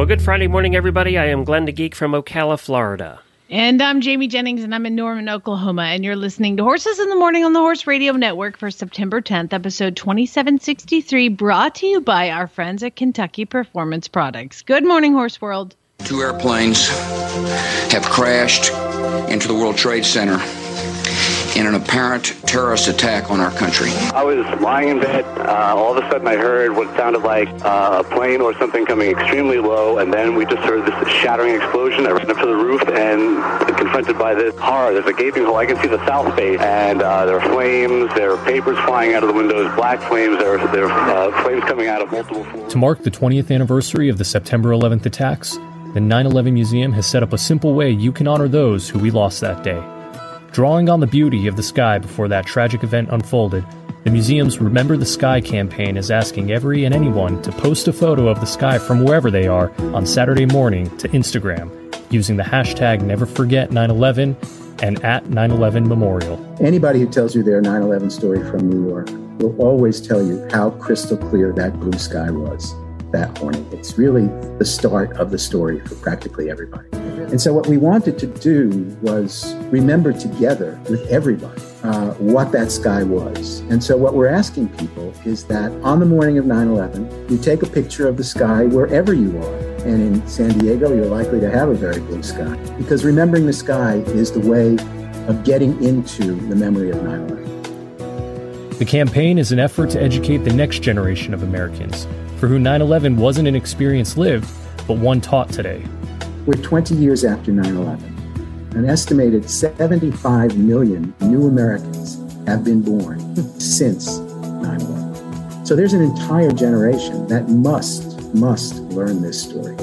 Well, good Friday morning, everybody. I am Glenn the Geek from Ocala, Florida. And I'm Jamie Jennings, and I'm in Norman, Oklahoma. And you're listening to Horses in the Morning on the Horse Radio Network for September 10th, episode 2763, brought to you by our friends at Kentucky Performance Products. Good morning, Horse World. Two airplanes have crashed into the World Trade Center in an apparent terrorist attack on our country. I was lying in bed. Uh, all of a sudden, I heard what sounded like uh, a plane or something coming extremely low, and then we just heard this shattering explosion. I ran up to the roof and confronted by this horror. There's a gaping hole. I can see the south face, and uh, there are flames. There are papers flying out of the windows, black flames. There are, there are uh, flames coming out of multiple floors. To mark the 20th anniversary of the September 11th attacks, the 9 11 Museum has set up a simple way you can honor those who we lost that day. Drawing on the beauty of the sky before that tragic event unfolded, the museum's Remember the Sky campaign is asking every and anyone to post a photo of the sky from wherever they are on Saturday morning to Instagram using the hashtag NeverForget911 and at 911 Memorial. Anybody who tells you their 9 11 story from New York will always tell you how crystal clear that blue sky was that morning. It's really the start of the story for practically everybody. And so, what we wanted to do was remember together with everybody uh, what that sky was. And so, what we're asking people is that on the morning of 9 11, you take a picture of the sky wherever you are. And in San Diego, you're likely to have a very blue sky because remembering the sky is the way of getting into the memory of 9 11. The campaign is an effort to educate the next generation of Americans for who 9 11 wasn't an experience lived, but one taught today. We're 20 years after 9 11. An estimated 75 million new Americans have been born since 9 11. So there's an entire generation that must, must learn this story.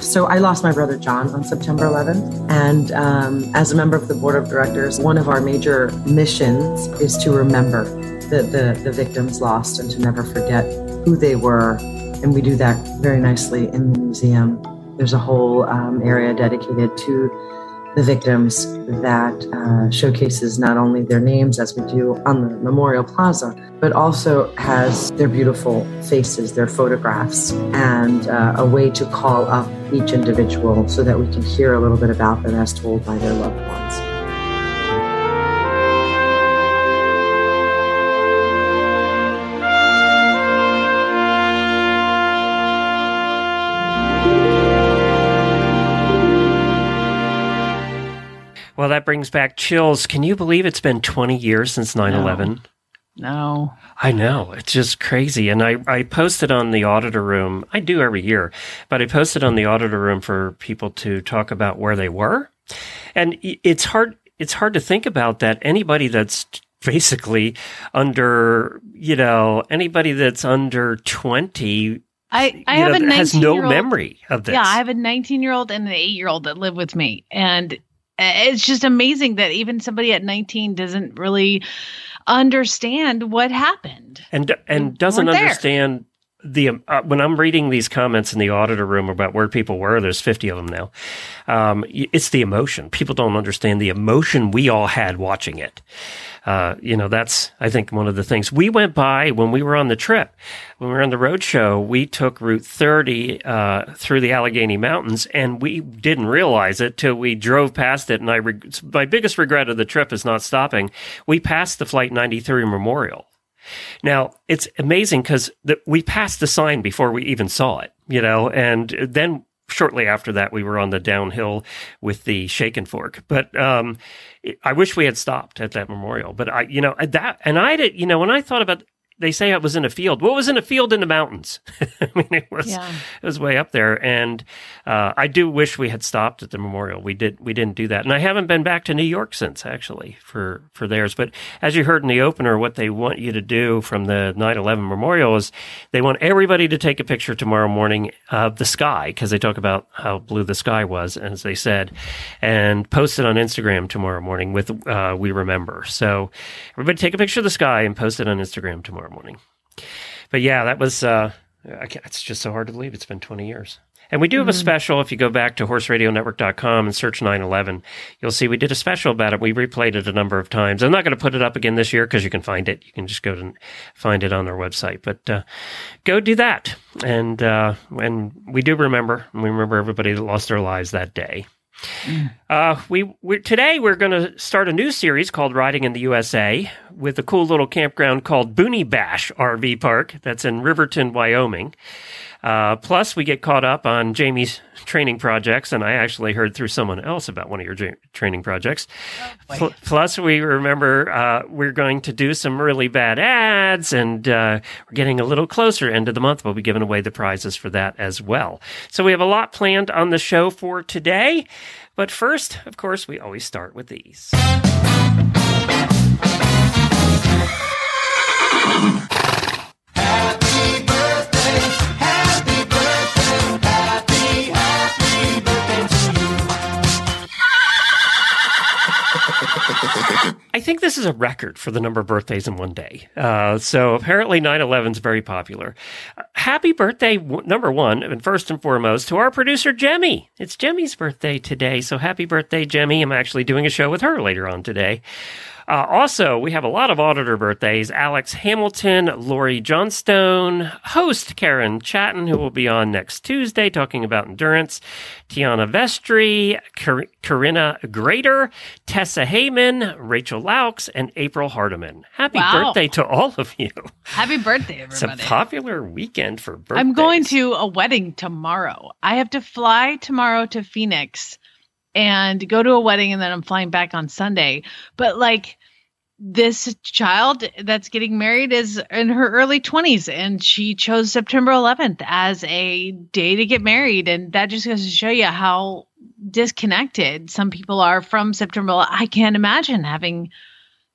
So I lost my brother John on September 11th. And um, as a member of the board of directors, one of our major missions is to remember the, the, the victims lost and to never forget who they were. And we do that very nicely in the museum. There's a whole um, area dedicated to the victims that uh, showcases not only their names as we do on the Memorial Plaza, but also has their beautiful faces, their photographs, and uh, a way to call up each individual so that we can hear a little bit about them as told by their loved ones. Well, that brings back chills. Can you believe it's been 20 years since 9 11? No. I know. It's just crazy. And I, I posted on the auditor room, I do every year, but I posted on the auditor room for people to talk about where they were. And it's hard, it's hard to think about that. Anybody that's basically under, you know, anybody that's under 20 I, I have know, a 19 has no memory of this. Yeah, I have a 19 year old and an 8 year old that live with me. And Eh, it's just amazing that even somebody at 19 doesn't really understand what happened. And and doesn't understand the uh, when I'm reading these comments in the auditor room about where people were. There's 50 of them now. Um, it's the emotion. People don't understand the emotion we all had watching it. Uh, you know, that's, I think, one of the things we went by when we were on the trip. When we were on the road show, we took Route 30 uh, through the Allegheny Mountains, and we didn't realize it till we drove past it. And I, reg- my biggest regret of the trip is not stopping. We passed the Flight 93 Memorial. Now it's amazing because we passed the sign before we even saw it, you know, and then shortly after that we were on the downhill with the shaken fork. But um, I wish we had stopped at that memorial. But I, you know, that and I did, you know, when I thought about they say it was in a field. What was in a field in the mountains? I mean, it was yeah. it was way up there, and uh, I do wish we had stopped at the memorial. We did we didn't do that, and I haven't been back to New York since actually for for theirs. But as you heard in the opener, what they want you to do from the 9/11 memorial is they want everybody to take a picture tomorrow morning of the sky because they talk about how blue the sky was, as they said, and post it on Instagram tomorrow morning with uh, "We Remember." So everybody take a picture of the sky and post it on Instagram tomorrow morning. But yeah, that was, uh, it's just so hard to believe it's been 20 years. And we do have mm-hmm. a special. If you go back to horseradionetwork.com and search 911, you'll see we did a special about it. We replayed it a number of times. I'm not going to put it up again this year because you can find it. You can just go and find it on our website. But uh, go do that. And, uh, and we do remember, and we remember everybody that lost their lives that day. Uh, we we today we're going to start a new series called Riding in the USA with a cool little campground called Boony Bash RV Park that's in Riverton, Wyoming. Uh, plus, we get caught up on Jamie's training projects, and I actually heard through someone else about one of your j- training projects. Oh, plus, we remember uh, we're going to do some really bad ads, and uh, we're getting a little closer. End of the month, we'll be giving away the prizes for that as well. So we have a lot planned on the show for today. But first, of course, we always start with these. Think this is a record for the number of birthdays in one day. Uh, so apparently 9-11 is very popular. Happy birthday, w- number one, and first and foremost, to our producer, Jemmy. It's Jemmy's birthday today. So happy birthday, Jemmy. I'm actually doing a show with her later on today. Uh, also, we have a lot of auditor birthdays. Alex Hamilton, Lori Johnstone, host Karen Chaton, who will be on next Tuesday talking about endurance, Tiana Vestry, Car- Corinna Grader, Tessa Heyman, Rachel Laux, and April Hardiman. Happy wow. birthday to all of you. Happy birthday, everybody. It's a popular weekend for birthdays. I'm going to a wedding tomorrow. I have to fly tomorrow to Phoenix and go to a wedding and then I'm flying back on Sunday. But like this child that's getting married is in her early 20s and she chose September 11th as a day to get married and that just goes to show you how disconnected some people are from September. I can't imagine having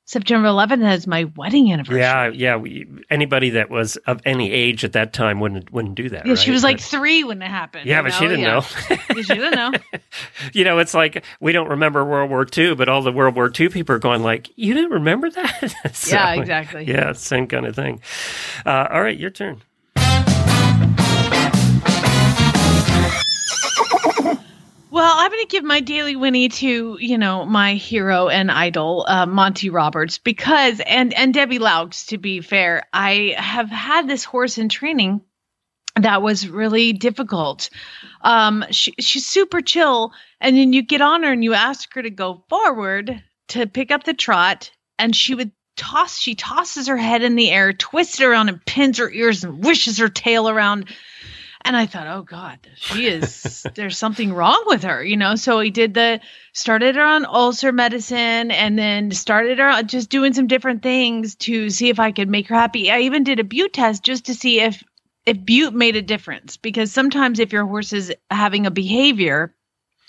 September 11th as my wedding anniversary. Yeah, yeah. We, anybody that was of any age at that time wouldn't wouldn't do that. Yeah, right? she was like three when it happened. Yeah, but know? she didn't yeah. know. she didn't know. you know, it's like we don't remember World War II, but all the World War II people are going like, "You didn't remember that?" so, yeah, exactly. Yeah, same kind of thing. Uh, all right, your turn. Well, I'm going to give my daily Winnie to you know my hero and idol, uh, Monty Roberts, because and and Debbie Loucks. To be fair, I have had this horse in training that was really difficult. Um, she, she's super chill, and then you get on her and you ask her to go forward to pick up the trot, and she would toss. She tosses her head in the air, twists it around, and pins her ears and wishes her tail around and I thought, oh God, she is, there's something wrong with her, you know? So he did the, started her on ulcer medicine and then started her just doing some different things to see if I could make her happy. I even did a bute test just to see if, if bute made a difference because sometimes if your horse is having a behavior,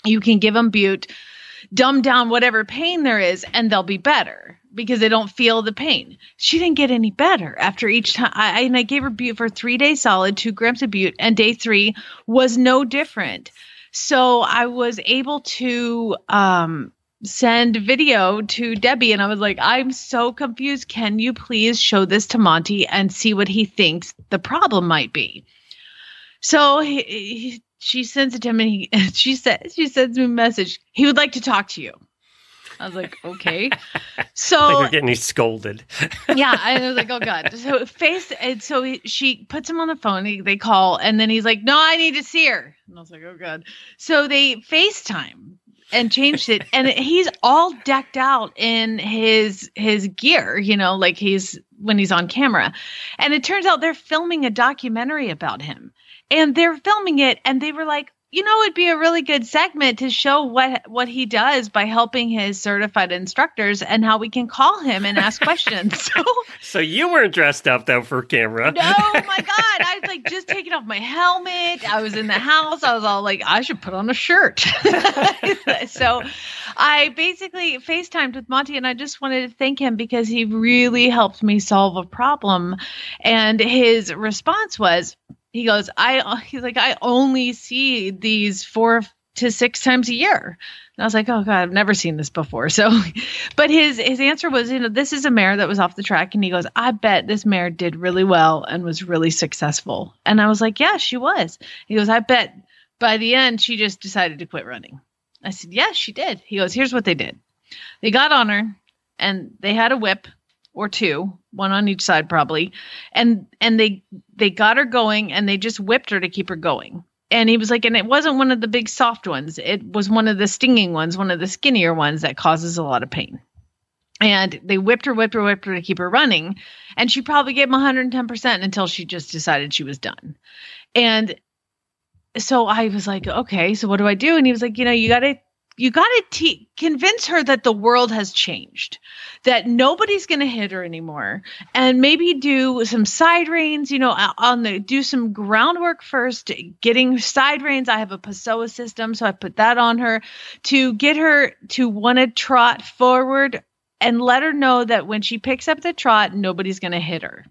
you can give them bute, dumb down whatever pain there is, and they'll be better because they don't feel the pain. She didn't get any better after each time. I, and I gave her bute for three days solid, two grams of bute, and day three was no different. So I was able to um, send video to Debbie, and I was like, I'm so confused. Can you please show this to Monty and see what he thinks the problem might be? So he, he, she sends it to him, and he, she says she sends me a message. He would like to talk to you. I was like, okay. So like you're getting scolded. yeah, I was like, oh god. So face, and so he, she puts him on the phone. He, they call, and then he's like, no, I need to see her. And I was like, oh god. So they FaceTime and changed it, and he's all decked out in his his gear. You know, like he's when he's on camera, and it turns out they're filming a documentary about him, and they're filming it, and they were like you know, it'd be a really good segment to show what what he does by helping his certified instructors and how we can call him and ask questions. So, so you weren't dressed up though for camera. No, oh my God, I was like just taking off my helmet. I was in the house. I was all like, I should put on a shirt. so, I basically FaceTimed with Monty, and I just wanted to thank him because he really helped me solve a problem. And his response was he goes, I he's like, I only see these four to six times a year. And I was like, oh God, I've never seen this before. So, but his his answer was, you know, this is a mare that was off the track, and he goes, I bet this mare did really well and was really successful. And I was like, yeah, she was. He goes, I bet by the end she just decided to quit running. I said, yes, she did. He goes, here's what they did. They got on her, and they had a whip or two, one on each side probably, and and they they got her going and they just whipped her to keep her going. And he was like, and it wasn't one of the big soft ones. It was one of the stinging ones, one of the skinnier ones that causes a lot of pain. And they whipped her, whipped her, whipped her to keep her running. And she probably gave him 110% until she just decided she was done. And so I was like, okay, so what do I do? And he was like, you know, you got to you got to te- convince her that the world has changed, that nobody's going to hit her anymore, and maybe do some side reins. You know, on the do some groundwork first, getting side reins. I have a Pessoa system, so I put that on her to get her to want to trot forward and let her know that when she picks up the trot, nobody's going to hit her.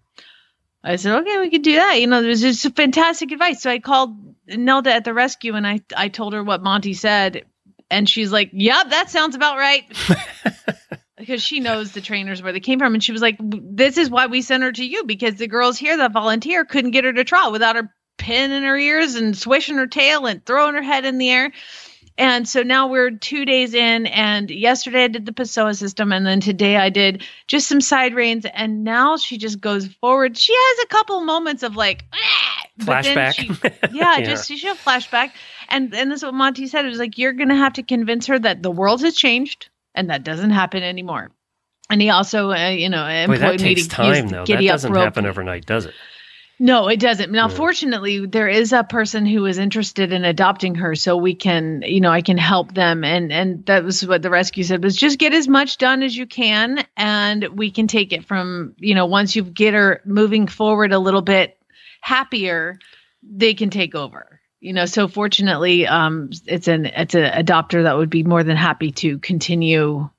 I said, okay, we could do that. You know, there's just fantastic advice. So I called Nelda at the rescue and I, I told her what Monty said and she's like, "Yep, that sounds about right." because she knows the trainers where they came from and she was like, "This is why we sent her to you because the girls here that volunteer couldn't get her to trot without her pin in her ears and swishing her tail and throwing her head in the air." And so now we're two days in, and yesterday I did the Pessoa system, and then today I did just some side reins, and now she just goes forward. She has a couple moments of like ah! flashback, she, yeah, yeah, just she'll flashback, and and this is what Monty said. It was like you're gonna have to convince her that the world has changed, and that doesn't happen anymore. And he also, uh, you know, employed Boy, that me takes to time though. That doesn't rope. happen overnight, does it? No, it doesn't. Now, fortunately, there is a person who is interested in adopting her, so we can, you know, I can help them. And and that was what the rescue said was just get as much done as you can, and we can take it from, you know, once you get her moving forward a little bit happier, they can take over. You know, so fortunately, um, it's an it's an adopter that would be more than happy to continue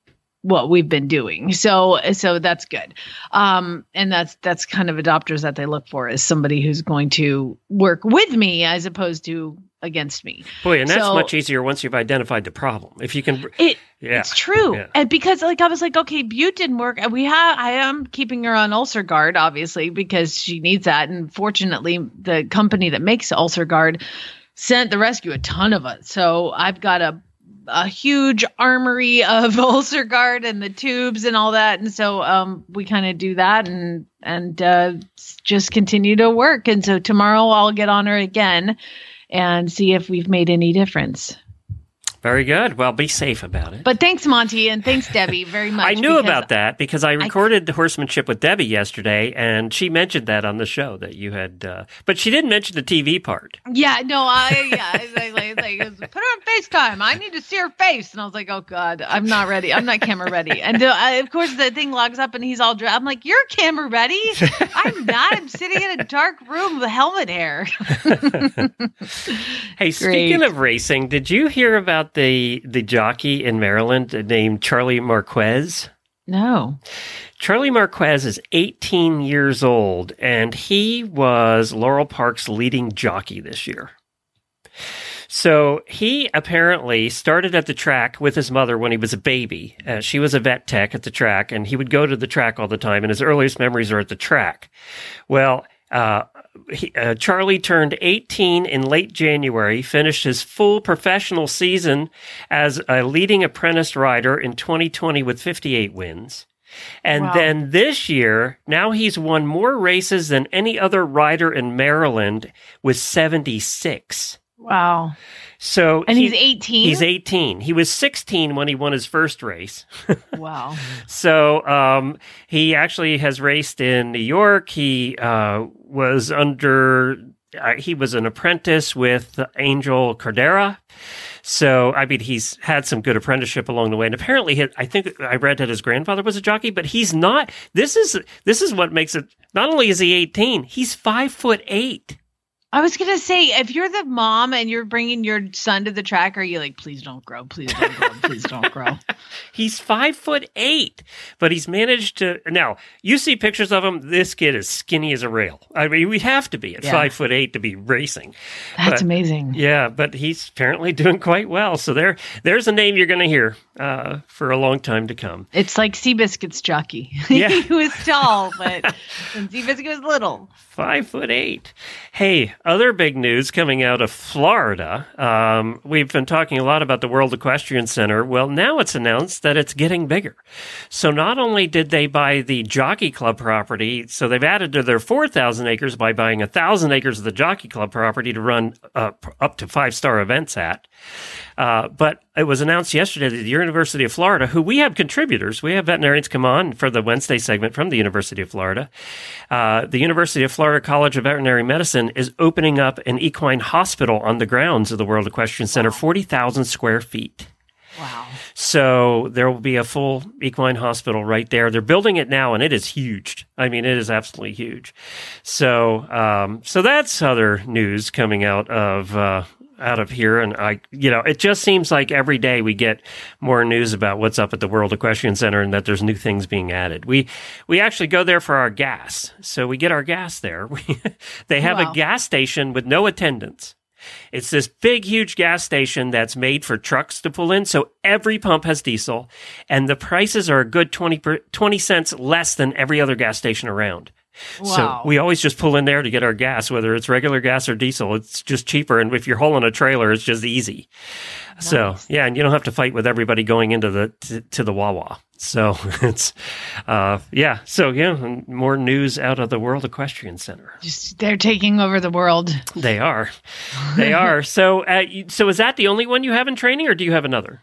what we've been doing. So so that's good. Um and that's that's kind of adopters that they look for is somebody who's going to work with me as opposed to against me. Boy, and that's So- much easier once you've identified the problem. If you can, It yeah, it's true. Yeah. And because like I was like, okay, bute didn't work. And we have I am keeping her on UlcerGard, obviously, because she needs that. And fortunately, the company that makes UlcerGard sent the rescue a ton of it. So I've got a a huge armory of UlcerGard and the tubes and all that. And so um we kind of do that and and uh just continue to work. And so tomorrow I'll get on her again and see if we've made any difference. Very good. Well, be safe about it. But thanks, Monty, and thanks, Debbie, very much. I knew about that because I recorded the horsemanship with Debbie yesterday, and she mentioned that on the show that you had, uh, but she didn't mention the TV part. Yeah, no, I yeah, it's like, like, put her on FaceTime. I need to see her face, and I was like, oh god, I'm not ready. I'm not camera ready. And uh, I, of course, the thing logs up, and he's all dressed. I'm like, you're camera ready? I'm not. I'm sitting in a dark room with helmet hair. Hey, speaking of racing, did you hear about the the jockey in Maryland named Charlie Marquez? No. Charlie Marquez is 18 years old, and he was Laurel Park's leading jockey this year. So he apparently started at the track with his mother when he was a baby. Uh, she was a vet tech at the track, and he would go to the track all the time, and his earliest memories are at the track. Well, uh, he, uh, Charlie turned 18 in late January, finished his full professional season as a leading apprentice rider in 2020 with 58 wins. And Wow. then this year, now he's won more races than any other rider in Maryland with 76. Wow. So And he- he's 18? He's 18. He was 16 when he won his first race. Wow. So um, he actually has raced in New York. He uh, was under uh, he was an apprentice with Angel Cordero. So, I mean, he's had some good apprenticeship along the way. And apparently, he, I think I read that his grandfather was a jockey, but he's not. This is, this is what makes it, not only is he 18, he's five foot eight. I was gonna say, if you're the mom and you're bringing your son to the track, are you like, please don't grow, please don't grow, please don't grow? he's five foot eight, but he's managed to. Now you see pictures of him. This kid is skinny as a rail. I mean, we have to be at yeah. five foot eight to be racing. That's but, amazing. Yeah, but he's apparently doing quite well. So there, there's a name you're going to hear uh, for a long time to come. It's like Seabiscuit's jockey. Yeah. he was tall, but Seabiscuit was little. Five foot eight. Hey, other big news coming out of Florida. Um, we've been talking a lot about the World Equestrian Center. Well, now it's announced that it's getting bigger. So not only did they buy the Jockey Club property, so they've added to their 4,000 acres by buying 1,000 acres of the Jockey Club property to run uh, up to five star events at. Uh, but it was announced yesterday that the University of Florida, who we have contributors, we have veterinarians come on for the Wednesday segment from the University of Florida. Uh, the University of Florida College of Veterinary Medicine is opening up an equine hospital on the grounds of the World Equestrian Center, wow. 40,000 square feet. Wow. So there will be a full equine hospital right there. They're building it now and it is huge. I mean, it is absolutely huge. So, um, so that's other news coming out of, uh, out of here. And I, you know, it just seems like every day we get more news about what's up at the World Equestrian Center and that there's new things being added. We, we actually go there for our gas. So we get our gas there. they have wow. a gas station with no attendants. It's this big, huge gas station that's made for trucks to pull in. So every pump has diesel and the prices are a good 20, per, 20 cents less than every other gas station around. Wow. So we always just pull in there to get our gas, whether it's regular gas or diesel. It's just cheaper. And if you're hauling a trailer, it's just easy. Nice. So yeah, and you don't have to fight with everybody going into the to, to the Wawa. So it's uh, yeah. So yeah, more news out of the World Equestrian Center. Just they're taking over the world. They are. They are. So uh, so is that the only one you have in training, or do you have another?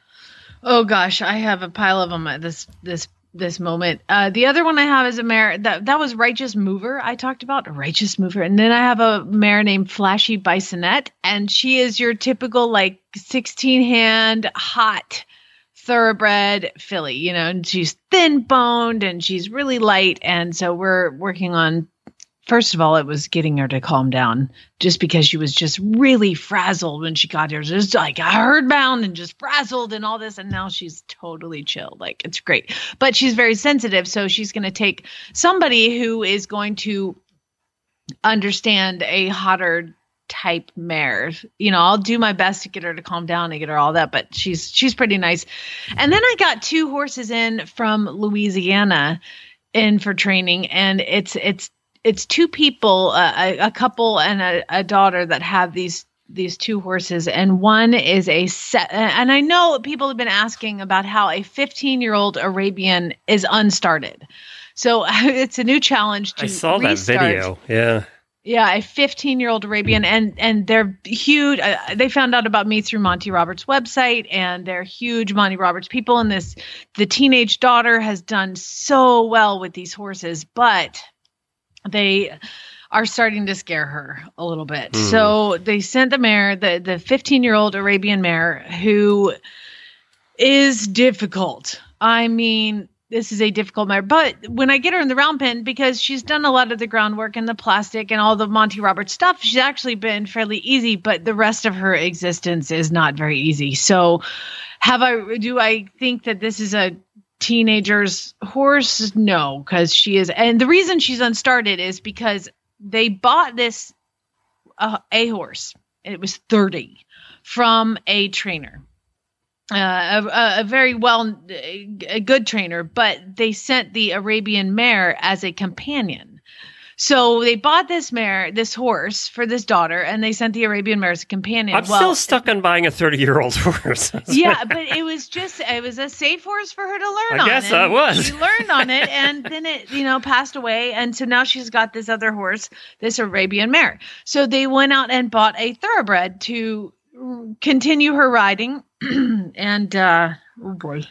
Oh gosh, I have a pile of them at this this this moment. Uh, the other one I have is a mare that that was Righteous Mover. I talked about Righteous Mover, and then I have a mare named Flashy Bisonette, and she is your typical like sixteen hand hot thoroughbred filly. You know, and she's thin boned and she's really light, and so we're working on First of all, it was getting her to calm down just because she was just really frazzled when she got here. Just like herd bound and just frazzled and all this. And now she's totally chill. Like it's great. But she's very sensitive. So she's going to take somebody who is going to understand a hotter type mare. You know, I'll do my best to get her to calm down and get her all that, but she's she's pretty nice. And then I got two horses in from Louisiana in for training and it's it's it's two people, uh, a, a, couple and a, a daughter that have these these two horses. And one is a set and i know people have been asking about how a 15 year old arabian is unstarted. So it's a new challenge to i saw restart. that video. Yeah. Yeah a 15 year old arabian and and they're huge. Uh, they found out about me through monty roberts website and they're huge monty roberts people and this the teenage daughter has done so well with these horses but they are starting to scare her a little bit. Mm. So they sent the mare, the the 15 year old Arabian mare, who is difficult. I mean, this is a difficult mare, but when I get her in the round pen, because she's done a lot of the groundwork and the plastic and all the Monty Roberts stuff, she's actually been fairly easy. But the rest of her existence is not very easy. So, have I? Do I think that this is a teenager's horse? No, because she is, and the reason she's unstarted is because they bought this uh, a horse. It was thirty from a trainer, uh, a, a, very well, a good trainer, but they sent the Arabian mare as a companion. So they bought this mare, this horse for this daughter, and they sent the Arabian mare as a companion. I'm well, still stuck on buying a 30 year old horse. yeah, but it was just it was a safe horse for her to learn I on. Yes, I was. She learned on it, and then it you know passed away, and so now she's got this other horse, this Arabian mare. So they went out and bought a thoroughbred to continue her riding, and uh, oh boy,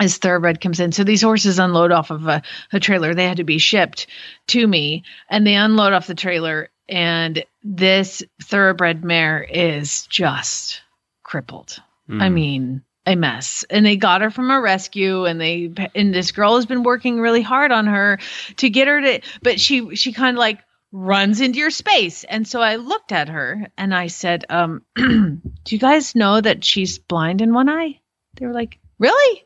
as thoroughbred comes in. So these horses unload off of a, a, trailer. They had to be shipped to me and they unload off the trailer and this thoroughbred mare is just crippled. Mm. I mean, a mess. And they got her from a rescue and they and this girl has been working really hard on her to get her to but she she kind of like runs into your space. And so I looked at her and I said, um, do you guys know that she's blind in one eye? They were like, Really?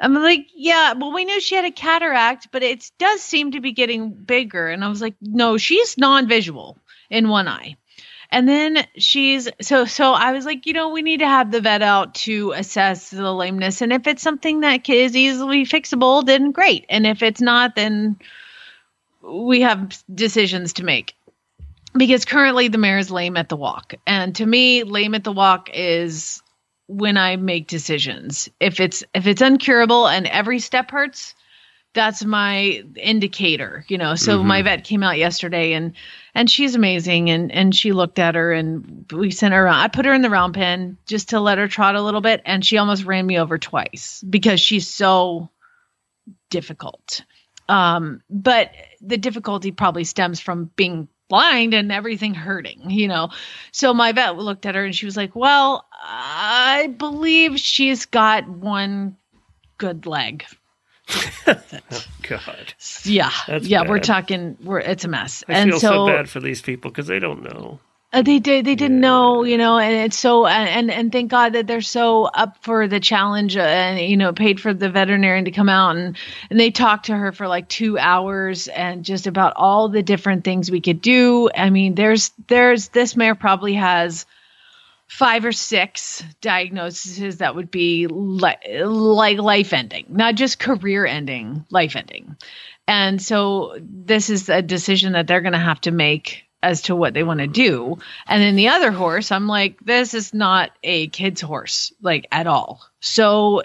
I'm like, yeah, well, we knew she had a cataract, but it does seem to be getting bigger. And I was like, no, she's non visual in one eye. And then she's so so I was like, you know, we need to have the vet out to assess the lameness. And if it's something that is easily fixable, then great. And if it's not, then we have decisions to make. Because currently the mare is lame at the walk. And to me, lame at the walk is when I make decisions. If it's if it's uncurable and every step hurts, that's my indicator, you know. So mm-hmm. my vet came out yesterday and and she's amazing and and she looked at her and we sent her around. I put her in the round pen just to let her trot a little bit and she almost ran me over twice because she's so difficult. Um, but the difficulty probably stems from being blind and everything hurting, you know. So my vet looked at her and she was like, "Well, I believe she's got one good leg oh, God. Yeah. That's yeah. Bad. We're talking. We're it's a mess. I and feel so, so bad for these people because they don't know. Uh, they did. They didn't yeah. know, you know, and it's so and and thank God that they're so up for the challenge uh, and you know paid for the veterinarian to come out and and they talked to her for like two hours and just about all the different things we could do. I mean, there's there's this mare probably has five or six diagnoses that would be li- like life ending, not just career ending, life ending. And so this is a decision that they're going to have to make as to what they want to do. And then the other horse, I'm like, this is not a kid's horse, like at all. So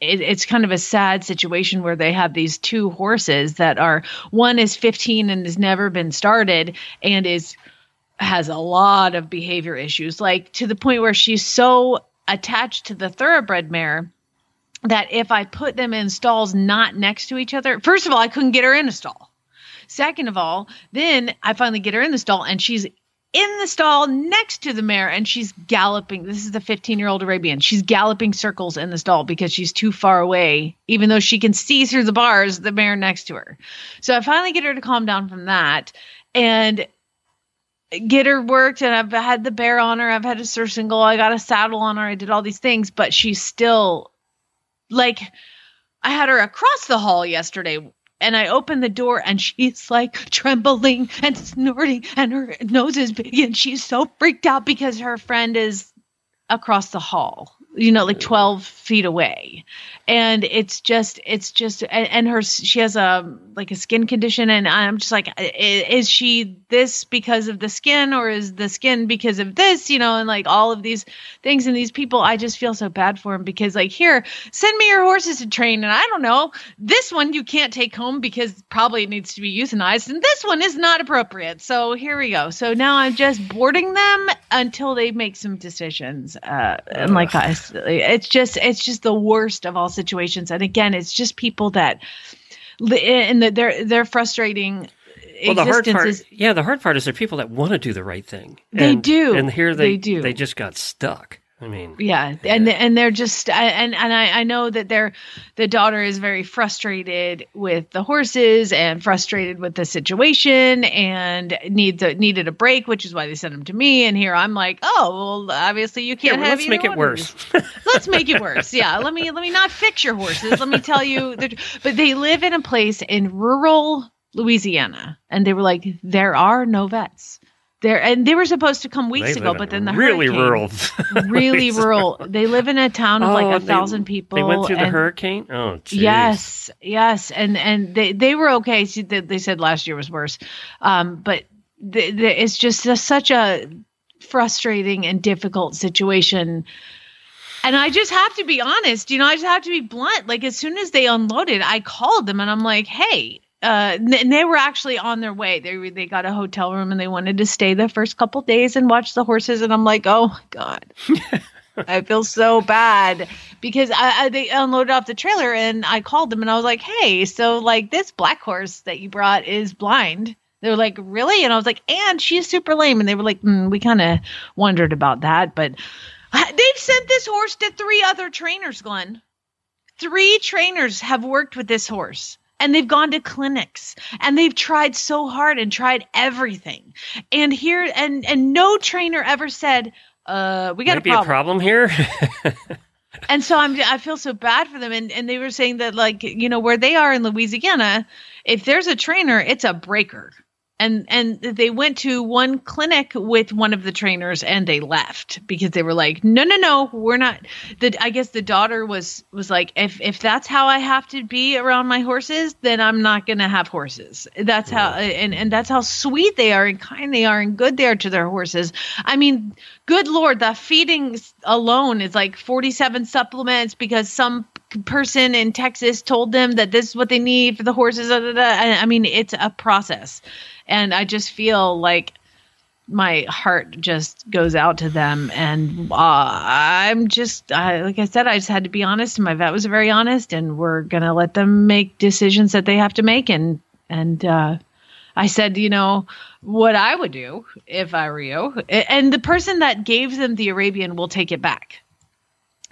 it, it's kind of a sad situation where they have these two horses that are one is 15 and has never been started and is has a lot of behavior issues, like to the point where she's so attached to the thoroughbred mare that if I put them in stalls not next to each other, first of all, I couldn't get her in a stall. Second of all, then I finally get her in the stall and she's in the stall next to the mare and she's galloping. This is the 15 year old Arabian. She's galloping circles in the stall because she's too far away, even though she can see through the bars, the mare next to her. So I finally get her to calm down from that. And get her worked and I've had the bear on her. I've had a surcingle. I got a saddle on her. I did all these things, but she's still like I had her across the hall yesterday and I opened the door and she's like trembling and snorting and her nose is big and she's so freaked out because her friend is across the hall you know like 12 feet away. And it's just it's just and, and, her she has a like a skin condition and i'm just like is she this because of the skin or is the skin because of this? You know and like all of these things. And these people i just feel so bad for them because like here send me your horses to train and i don't know. This one you can't take home because probably it needs to be euthanized and this one is not appropriate. So here we go. So now i'm just boarding them until they make some decisions uh and like it's just it's just the worst of all situations. And again, it's just people that and they're they're frustrating well, the hard part, is, yeah, the hard part is there are people that want to do the right thing. They do, and here they, they do. They just got stuck. I mean, yeah, and and they're just and and I, I know that their the daughter is very frustrated with the horses and frustrated with the situation and needs a, needed a break, which is why they sent them to me. And here I'm like, oh, well, obviously you can't yeah, have. Let's make it worse. let's make it worse. Yeah, let me let me not fix your horses. Let me tell you, but they live in a place in rural Louisiana, and they were like, there are no vets there and they were supposed to come weeks ago but then the really rural really rural. They live in a town of oh, like a thousand people they went through the hurricane? Oh geez. yes yes and and they they were okay. They said last year was worse. Um but the, the, it's just a, such a frustrating and difficult situation. And I just have to be honest, you know, I just have to be blunt. Like as soon as they unloaded, I called them and I'm like, "Hey, uh, and they were actually on their way. They they got a hotel room and they wanted to stay the first couple days and watch the horses. And I'm like, oh my god, I feel so bad because I, I, they unloaded off the trailer and I called them and I was like, hey, so like this black horse that you brought is blind They were like, really? And I was like, and she's super lame. And they were like, mm, we kind of wondered about that. But they've sent this horse to three other trainers, Glenn. Three trainers have worked with this horse and they've gone to clinics and they've tried so hard and tried everything. And here, and, and no trainer ever said, uh, we got Might a problem. a problem here. and so I'm I feel so bad for them and and they were saying that like you know where they are in Louisiana if there's a trainer it's a breaker and and they went to one clinic with one of the trainers and they left because they were like no no no we're not the i guess the daughter was was like if if that's how i have to be around my horses then i'm not gonna have horses. That's how and and that's how sweet they are and kind they are and good they are to their horses. I mean good lord the feeding alone is like 47 supplements because some person in Texas told them that this is what they need for the horses. I mean, it's a process. And I just feel like my heart just goes out to them. And uh, i'm just I, like i said i just had to be honest. And my vet was very honest and we're gonna let them make decisions that they have to make. And and uh, i said you know what i would do if i were you and the person that gave them the arabian will take it back.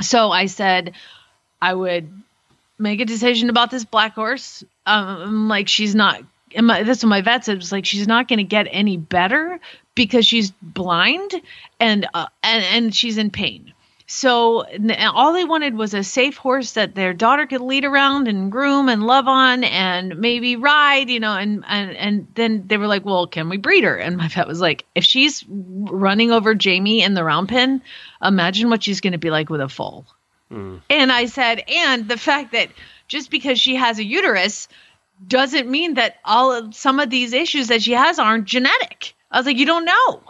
So i said i would make a decision about this black horse um like she's not my, that's what my vet said was like she's not going to get any better because she's blind and uh, and and she's in pain. So all they wanted was a safe horse that their daughter could lead around and groom and love on and maybe ride, you know, and and and then they were like, "Well, can we breed her?" And my vet was like, "If she's running over Jamie in the round pen, imagine what she's going to be like with a foal." And I said, "And the fact that just because she has a uterus doesn't mean that all of some of these issues that she has aren't genetic. I was like, you don't know.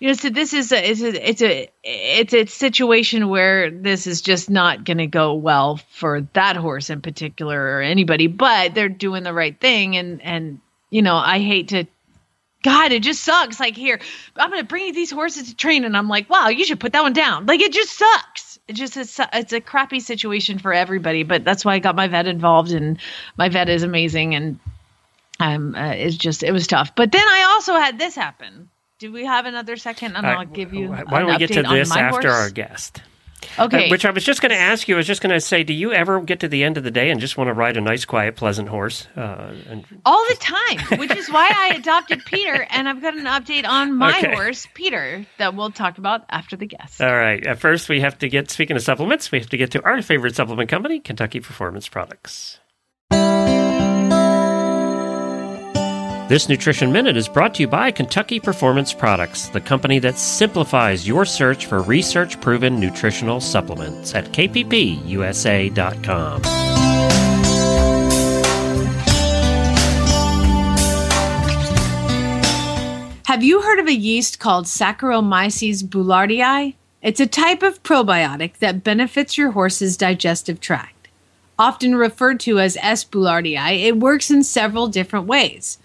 You know, so this is a it's a it's a it's a situation where this is just not going to go well for that horse in particular or anybody. But they're doing the right thing, and and you know, I hate to God, it just sucks. Like here, I'm going to bring you these horses to train, and I'm like, wow, you should put that one down. Like it just sucks just it's, it's a crappy situation for everybody but that's why i got my vet involved and my vet is amazing and um uh, it's just it was tough. But then i also had this happen. Do we have another second? And uh, i'll give you why don't we get to this after horse? our guest Okay. Uh, which I was just going to ask you. I was just going to say, do you ever get to the end of the day and just want to ride a nice, quiet, pleasant horse? Uh, and... All the time, which is why I adopted Peter, and I've got an update on my okay. horse, Peter, that we'll talk about after the guest. All right. At first, we have to get. Speaking of supplements, we have to get to our favorite supplement company, Kentucky Performance Products. This Nutrition Minute is brought to you by Kentucky Performance Products, the company that simplifies your search for research proven nutritional supplements at kppusa.com. Have you heard of a yeast called Saccharomyces boulardii? It's a type of probiotic that benefits your horse's digestive tract. Often referred to as S. boulardii, it works in several different ways.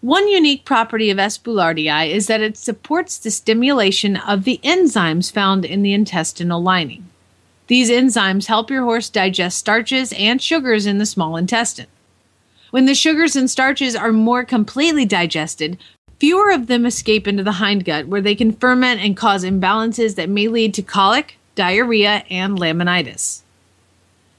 One unique property of S. boulardii is that it supports the stimulation of the enzymes found in the intestinal lining. These enzymes help your horse digest starches and sugars in the small intestine. When the sugars and starches are more completely digested, fewer of them escape into the hindgut where they can ferment and cause imbalances that may lead to colic, diarrhea, and laminitis.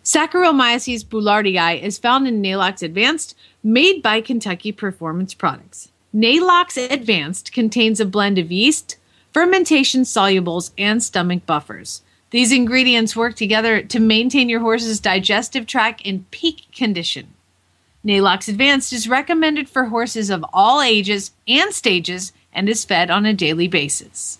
Saccharomyces boulardii is found in Neigh-Lox Advanced, made by Kentucky Performance Products. Neigh-Lox Advanced contains a blend of yeast, fermentation solubles, and stomach buffers. These ingredients work together to maintain your horse's digestive tract in peak condition. Neigh-Lox Advanced is recommended for horses of all ages and stages and is fed on a daily basis.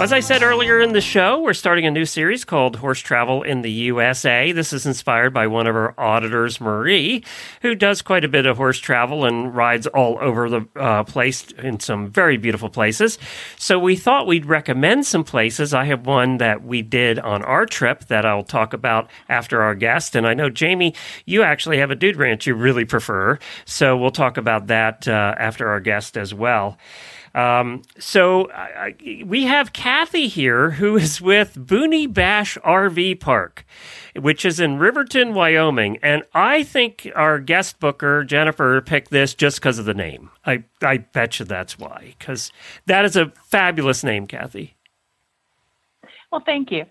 As I said earlier in the show, we're starting a new series called Horse Travel in the USA. This is inspired by one of our auditors, Marie, who does quite a bit of horse travel and rides all over the uh, place in some very beautiful places. So we thought we'd recommend some places. I have one that we did on our trip that I'll talk about after our guest. And I know, Jamie, you actually have a dude ranch you really prefer. So we'll talk about that uh, after our guest as well. Um, so I, we have Kathy here who is with Boony Bash RV Park, which is in Riverton, Wyoming. And I think our guest booker, Jennifer, picked this just because of the name. I, I bet you that's why, because that is a fabulous name, Kathy. Well, thank you.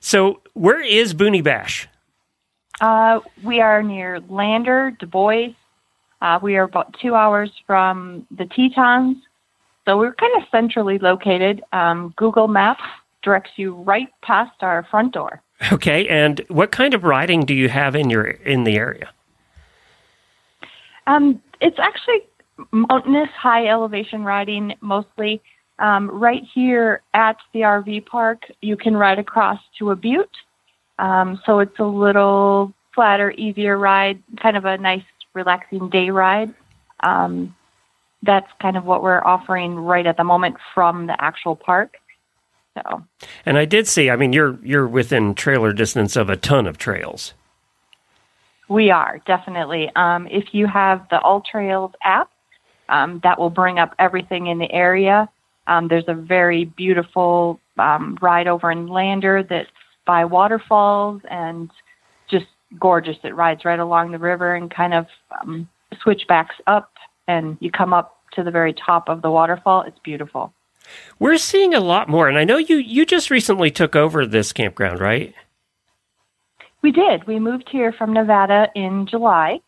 So, where is Boony Bash? Uh, we are near Lander, Dubois. Uh, we are about two hours from the Tetons so we're kind of centrally located. Um, Google Maps directs you right past our front door. Okay, and what kind of riding do you have in your in the area? Um, it's actually mountainous, high elevation riding mostly. Um, right here at the RV park, you can ride across to a butte. Um, so it's a little flatter, easier ride, kind of a nice, relaxing day ride. Um, that's kind of what we're offering right at the moment from the actual park. So, and I did see. I mean, you're you're within trailer distance of a ton of trails. We are definitely. Um, if you have the AllTrails app, um, that will bring up everything in the area. Um, there's a very beautiful um, ride over in Lander that's by waterfalls and just gorgeous. It rides right along the river and kind of um, switchbacks up and you come up to the very top of the waterfall. It's beautiful. We're seeing a lot more, and I know you you just recently took over this campground, right? We did. We moved here from Nevada in July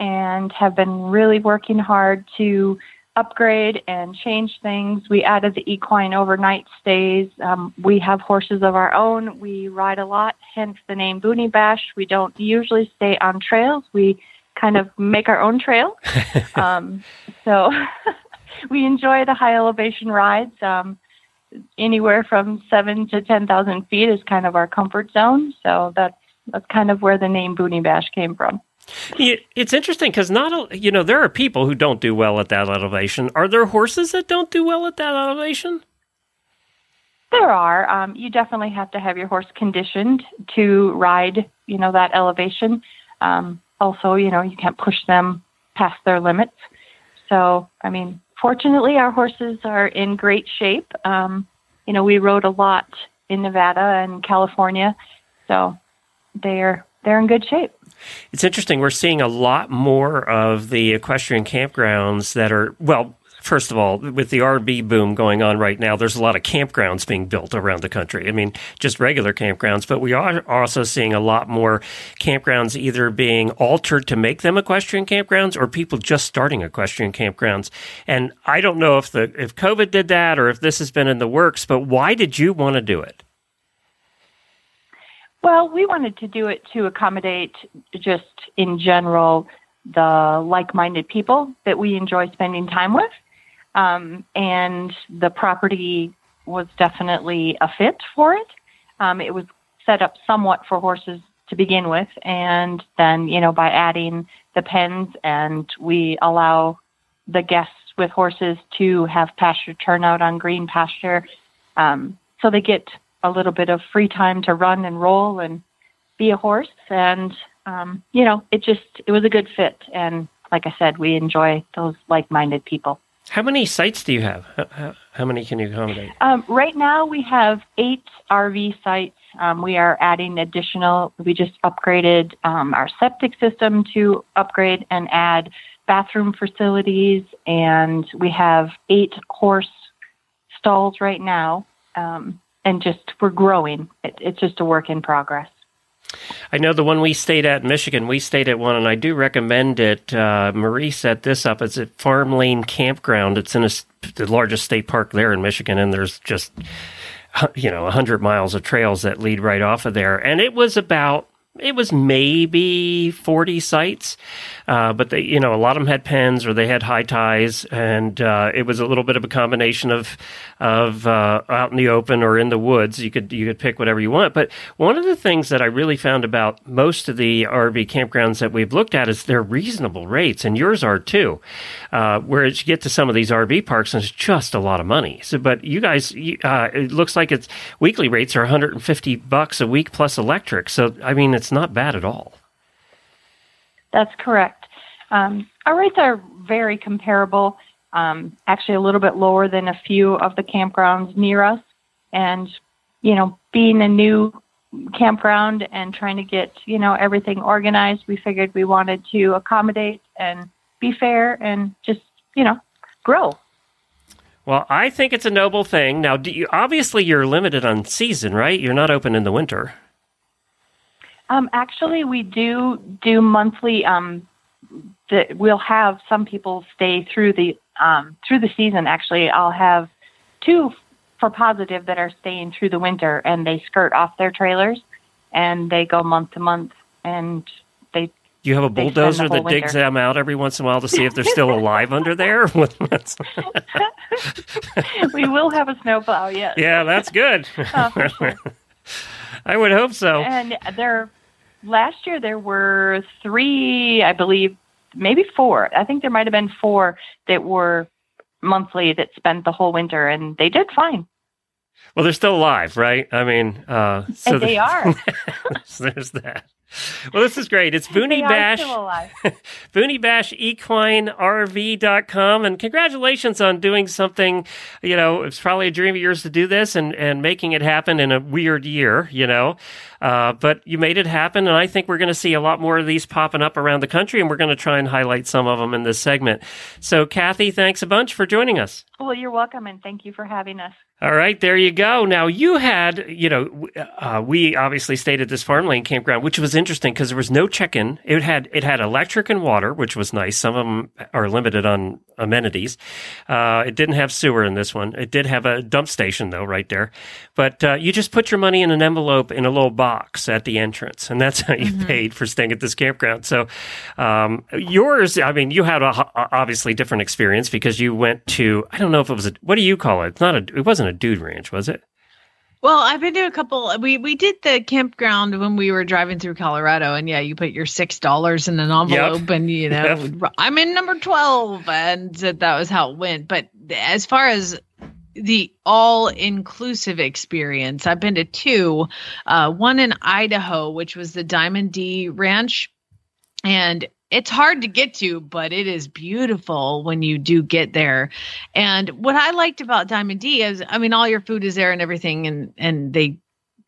and have been really working hard to upgrade and change things. We added the equine overnight stays. Um, we have horses of our own. We ride a lot, hence the name Boony Bash. We don't usually stay on trails. We kind of make our own trail. um, so we enjoy the high elevation rides. Um, anywhere from seven to ten thousand feet is kind of our comfort zone. So that's that's kind of where the name Boony Bash came from. It's interesting because not you know there are people who don't do well at that elevation. Are there horses that don't do well at that elevation? There are. Um, you definitely have to have your horse conditioned to ride, you know, that elevation. Um, also, you know, you can't push them past their limits. So, I mean, fortunately, our horses are in great shape. Um, you know, we rode a lot in Nevada and California, so they're they're in good shape. It's interesting. We're seeing a lot more of the equestrian campgrounds that are well first of all, with the RV boom going on right now, there's a lot of campgrounds being built around the country. I mean, just regular campgrounds, but we are also seeing a lot more campgrounds either being altered to make them equestrian campgrounds or people just starting equestrian campgrounds. And I don't know if the if COVID did that or if this has been in the works, but why did you want to do it? Well, we wanted to do it to accommodate just in general the like minded people that we enjoy spending time with. Um, and the property was definitely a fit for it. Um, it was set up somewhat for horses to begin with, and then you know by adding the pens, and we allow the guests with horses to have pasture turnout on green pasture, um, so they get a little bit of free time to run and roll and be a horse, and um, you know it just it was a good fit, and like I said, we enjoy those like-minded people. How many sites do you have? How, how many can you accommodate? Um, right now, we have eight RV sites. Um, we are adding additional. We just upgraded um, our septic system to upgrade and add bathroom facilities, and we have eight horse stalls right now. Um, and just we're growing. It, it's just a work in progress. I know the one we stayed at in Michigan. We stayed at one, and I do recommend it. Uh, Marie set this up. It's at Farm Lane Campground. It's in a, the largest state park there in Michigan, and there's just you know hundred miles of trails that lead right off of there. And it was about it was maybe 40 sites, uh, but they, you know, a lot of them had pens or they had high ties, and uh, it was a little bit of a combination of of uh, out in the open or in the woods. You could you could pick whatever you want. But one of the things that I really found about most of the RV campgrounds that we've looked at is they're reasonable rates, and yours are too. Uh, whereas you get to some of these RV parks and it's just a lot of money. So, but you guys, uh, it looks like it's weekly rates are 150 bucks a week plus electric. So, I mean, it's not bad at all. That's correct. Um, our rates are very comparable, um, actually a little bit lower than a few of the campgrounds near us. And, you know, being a new campground and trying to get, you know, everything organized, we figured we wanted to accommodate and be fair and just, you know, grow. Well, I think it's a noble thing. Now, you, obviously, you're limited on season, right? You're not open in the winter. Um, actually, we do do monthly. Um, the, we'll have some people stay through the um, through the season. Actually, I'll have two for positive that are staying through the winter, and they skirt off their trailers, and they go month to month, and they. Do you have a bulldozer that digs winter. them out every once in a while to see if they're still alive under there? we will have a snowplow, yes. Yeah, that's good. Sure. I would hope so. And there, last year there were three, I believe, maybe four. I think there might have been four that were monthly that spent the whole winter, and they did fine. Well, they're still alive, right? I mean, uh, so they are. there's that. Well, this is great. It's Boony Bash. Boony Bash Equine RV.com. And congratulations on doing something, you know, it's probably a dream of yours to do this and, and making it happen in a weird year, you know. Uh, but you made it happen, and I think we're going to see a lot more of these popping up around the country, and we're going to try and highlight some of them in this segment. So, Kathy, thanks a bunch for joining us. Well, you're welcome, and thank you for having us. All right, there you go. Now you had, you know, uh, we obviously stayed at this farm lane campground, which was interesting because there was no check-in. It had it had electric and water, which was nice. Some of them are limited on amenities. Uh, it didn't have sewer in this one. It did have a dump station though, right there. But uh, you just put your money in an envelope in a little box at the entrance, and that's how you mm-hmm. paid for staying at this campground. So um, yours, I mean, you had a, a, obviously different experience because you went to I don't know if it was a what do you call it? It's not a it wasn't a dude ranch, was it? Well, I've been to a couple. We we did the campground when we were driving through Colorado, and yeah, you put your six dollars in an envelope, yep. and you know, yep. I'm in number twelve, and that was how it went. But as far as the all inclusive experience, I've been to two. Uh, one in Idaho, which was the Diamond D Ranch, and it's hard to get to, but it is beautiful when you do get there. And what I liked about Diamond D is, I mean, all your food is there and everything, and and they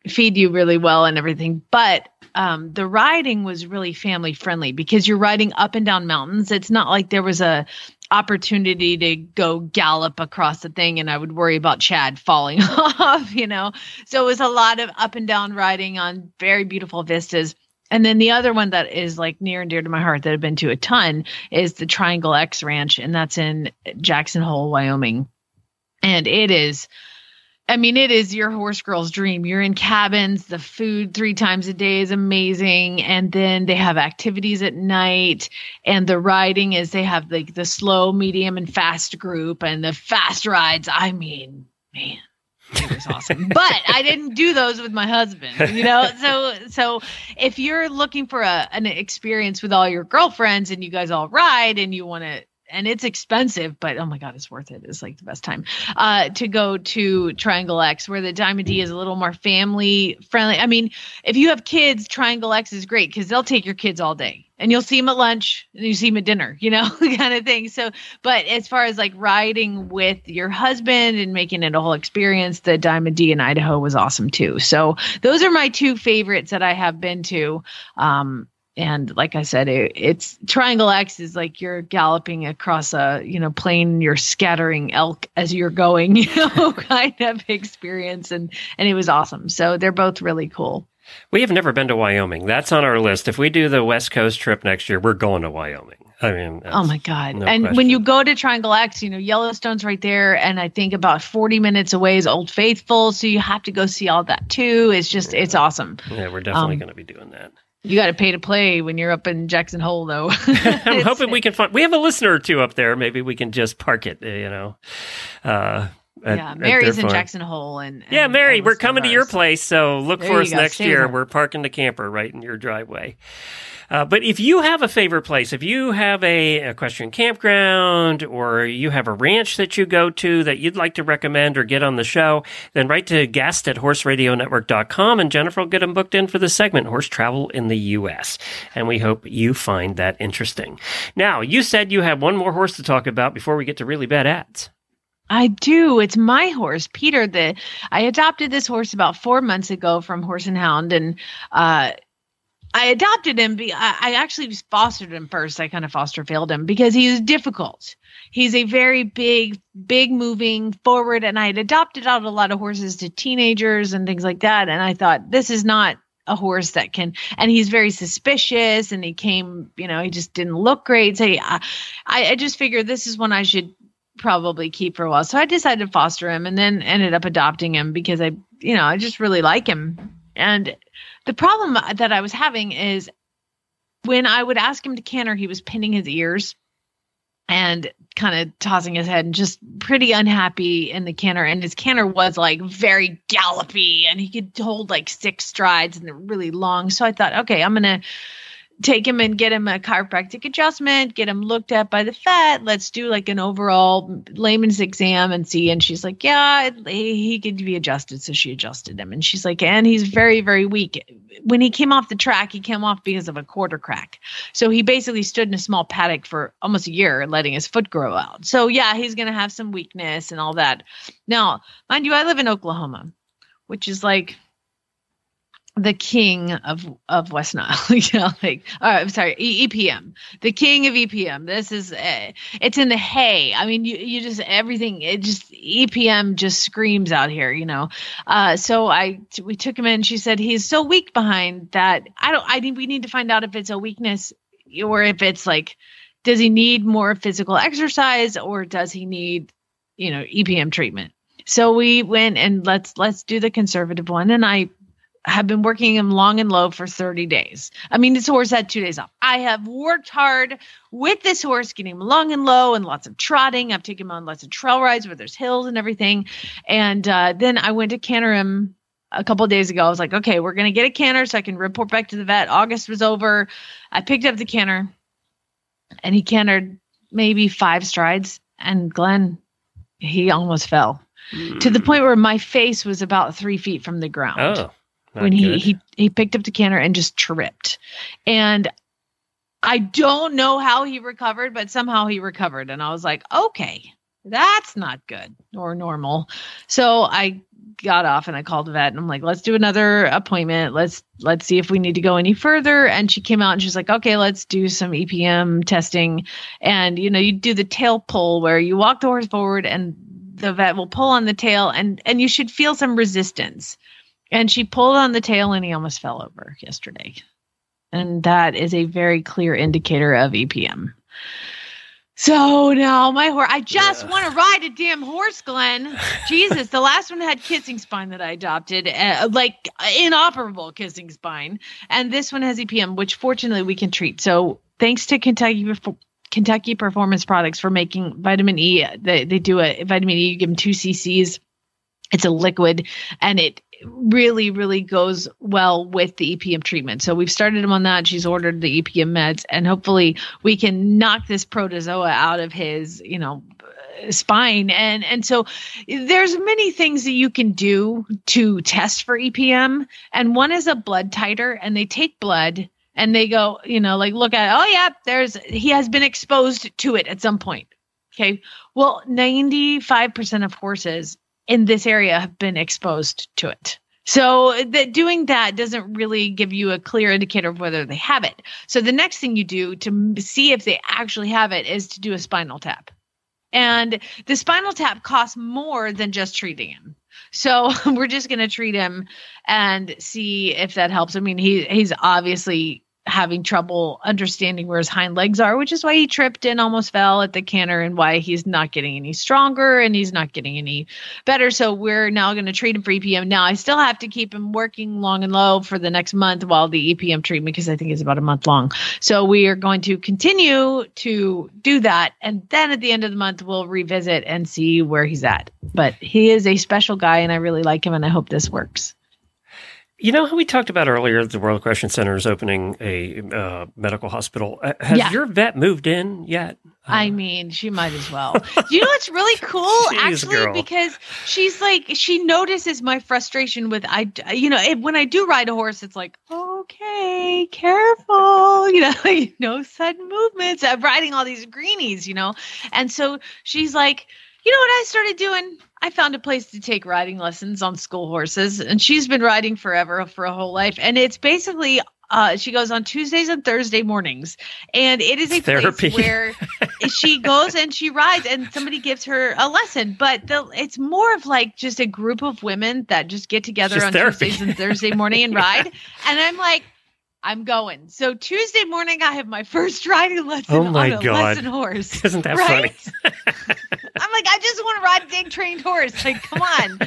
feed you really well and everything. But um, the riding was really family friendly because you're riding up and down mountains. It's not like there was a opportunity to go gallop across the thing and I would worry about Chad falling off, you know. So it was a lot of up and down riding on very beautiful vistas and then the other one that is like near and dear to my heart that I've been to a ton is the Triangle X Ranch, and that's in Jackson Hole, Wyoming. And it is, I mean, it is your horse girl's dream. You're in cabins, the food three times a day is amazing. And then they have activities at night. And the riding is they have like the slow, medium, and fast group, and the fast rides. I mean, man it was awesome. but I didn't do those with my husband, you know. So so if you're looking for a an experience with all your girlfriends and you guys all ride and you want to and it's expensive, but oh my god, it's worth it. It's like the best time uh, to go to Triangle X, where the Diamond D is a little more family friendly. I mean, if you have kids, Triangle X is great because they'll take your kids all day and you'll see them at lunch and you see them at dinner, you know, kind of thing. So, but as far as like riding with your husband and making it a whole experience, the Diamond D in Idaho was awesome too. So, those are my two favorites that I have been to. Um, and like I said, it, it's Triangle X is like you're galloping across a you know plain, you're scattering elk as you're going, you know, kind of experience, and and it was awesome. So they're both really cool. We have never been to Wyoming. That's on our list. If we do the West Coast trip next year, we're going to Wyoming. I mean, oh my God. No and question. when you go to Triangle X, you know, Yellowstone's right there. And I think about 40 minutes away is Old Faithful. So you have to go see all that too. It's just, yeah. it's awesome. Yeah, we're definitely um, going to be doing that. You got to pay to play when you're up in Jackson Hole, though. I'm hoping we can find. We have a listener or two up there. Maybe we can just park it. You know. Uh, at, yeah, Mary's in Jackson Hole, and, and yeah, Mary, we're coming to your place, so look there for us next year. There. We're parking the camper right in your driveway. Uh, but if you have a favorite place, if you have a equestrian campground or you have a ranch that you go to that you'd like to recommend or get on the show, then write to guest at horseradionetwork.com and Jennifer will get them booked in for the segment Horse Travel in the U.S. And we hope you find that interesting. Now, you said you have one more horse to talk about before we get to really bad ads. I do. It's my horse, Peter. The I adopted this horse about four months ago from Horse and Hound, and uh, I adopted him. I actually fostered him first. I kind of foster failed him because he was difficult. He's a very big, big moving forward, and I had adopted out a lot of horses to teenagers and things like that. And I thought this is not a horse that can and he's very suspicious and he came you know he just didn't look great so I, I just figured this is one i should probably keep for a while. So I decided to foster him and then ended up adopting him because I, you know, I just really like him. And the problem that I was having is when I would ask him to canter, he was pinning his ears and kind of tossing his head and just pretty unhappy in the canter. And his canter was like very gallopy and he could hold like six strides and they're really long. So I thought, okay, I'm going to take him and get him a chiropractic adjustment, get him looked at by the vet. Let's do like an overall layman's exam and see. And she's like, yeah, he could be adjusted. So she adjusted him. And she's like, and he's very, very weak. When he came off the track, he came off because of a quarter crack. So he basically stood in a small paddock for almost a year, letting his foot grow out. So yeah, he's going to have some weakness and all that. Now, mind you, I live in Oklahoma, which is like the king of of West Nile. you know, like oh, I'm sorry, e- EPM, the king of EPM. This is uh, it's in the hay. I mean, you you just everything. It just EPM just screams out here. You know. Uh, so I we took him in. She said he's so weak behind that. I don't. I think we need to find out if it's a weakness or if it's like, does he need more physical exercise or does he need, you know, EPM treatment. So we went and let's let's do the conservative one. And I have been working him long and low for 30 days. I mean, this horse had two days off. I have worked hard with this horse, getting him long and low and lots of trotting. I've taken him on lots of trail rides where there's hills and everything. And uh, then I went to canter him a couple days ago. I was like, okay, we're going to get a canter so I can report back to the vet. August was over. I picked up the canter and he cantered maybe five strides. And Glenn, he almost fell. Mm. To the point where my face was about three feet from the ground. Oh when he, he he picked up the canter and just tripped. And I don't know how he recovered, but somehow he recovered. And I was like, okay, that's not good or normal. So I got off and I called the vet and I'm like, let's do another appointment. Let's let's see if we need to go any further. And she came out and she's like, okay, let's do some EPM testing. And you know, you do the tail pull where you walk the horse forward and the vet will pull on the tail and and you should feel some resistance and she pulled on the tail and he almost fell over yesterday. And that is a very clear indicator of EPM. So now my horse, I just yeah. want to ride a damn horse, Glenn. Jesus, the last one had kissing spine that I adopted, uh, like inoperable kissing spine. And this one has EPM, which fortunately we can treat. So thanks to Kentucky Kentucky Performance Products for making vitamin E. They, they do a vitamin E, you give them two cc's. It's a liquid and it really, really goes well with the EPM treatment. So we've started him on that. She's ordered the EPM meds, and hopefully we can knock this protozoa out of his, you know, uh, spine and and so there's many things that you can do to test for EPM and one is a blood titer and they take blood and they go you know like look at oh yeah there's he has been exposed to it at some point okay well 95% of horses in this area have been exposed to it. So that doing that doesn't really give you a clear indicator of whether they have it. So the next thing you do to see if they actually have it is to do a spinal tap. And the spinal tap costs more than just treating him. So we're just going to treat him and see if that helps. I mean, he he's obviously having trouble understanding where his hind legs are, which is why he tripped and almost fell at the canter and why he's not getting any stronger and he's not getting any better. So we're now going to treat him for EPM. Now I still have to keep him working long and low for the next month while the EPM treatment, because I think it's about a month long. So we are going to continue to do that. And then at the end of the month, we'll revisit and see where he's at. But he is a special guy and I really like him and I hope this works. You know how we talked about earlier, the World Equestrian Center is opening a uh, medical hospital. Uh, has Yeah. your vet moved in yet? I mean, she might as well. Do you know what's really cool Jeez, actually girl. because she's like she notices my frustration with I you know, it, when I do ride a horse it's like, "Okay, careful." You know, like no sudden movements. I'm riding all these greenies, you know. And so she's like, "You know what I started doing? I found a place to take riding lessons on school horses, and she's been riding forever for a whole life. And it's basically uh, she goes on Tuesdays and Thursday mornings, and it is a Therapy. place where she goes and she rides, and somebody gives her a lesson. But the, it's more of like just a group of women that just get together Just on therapy. Tuesdays and Thursday morning and ride. And I'm like, I'm going. So Tuesday morning, I have my first riding lesson Oh my on a God. lesson horse. Isn't that right? funny? I'm like, I just want to ride a big trained horse. Like, come on.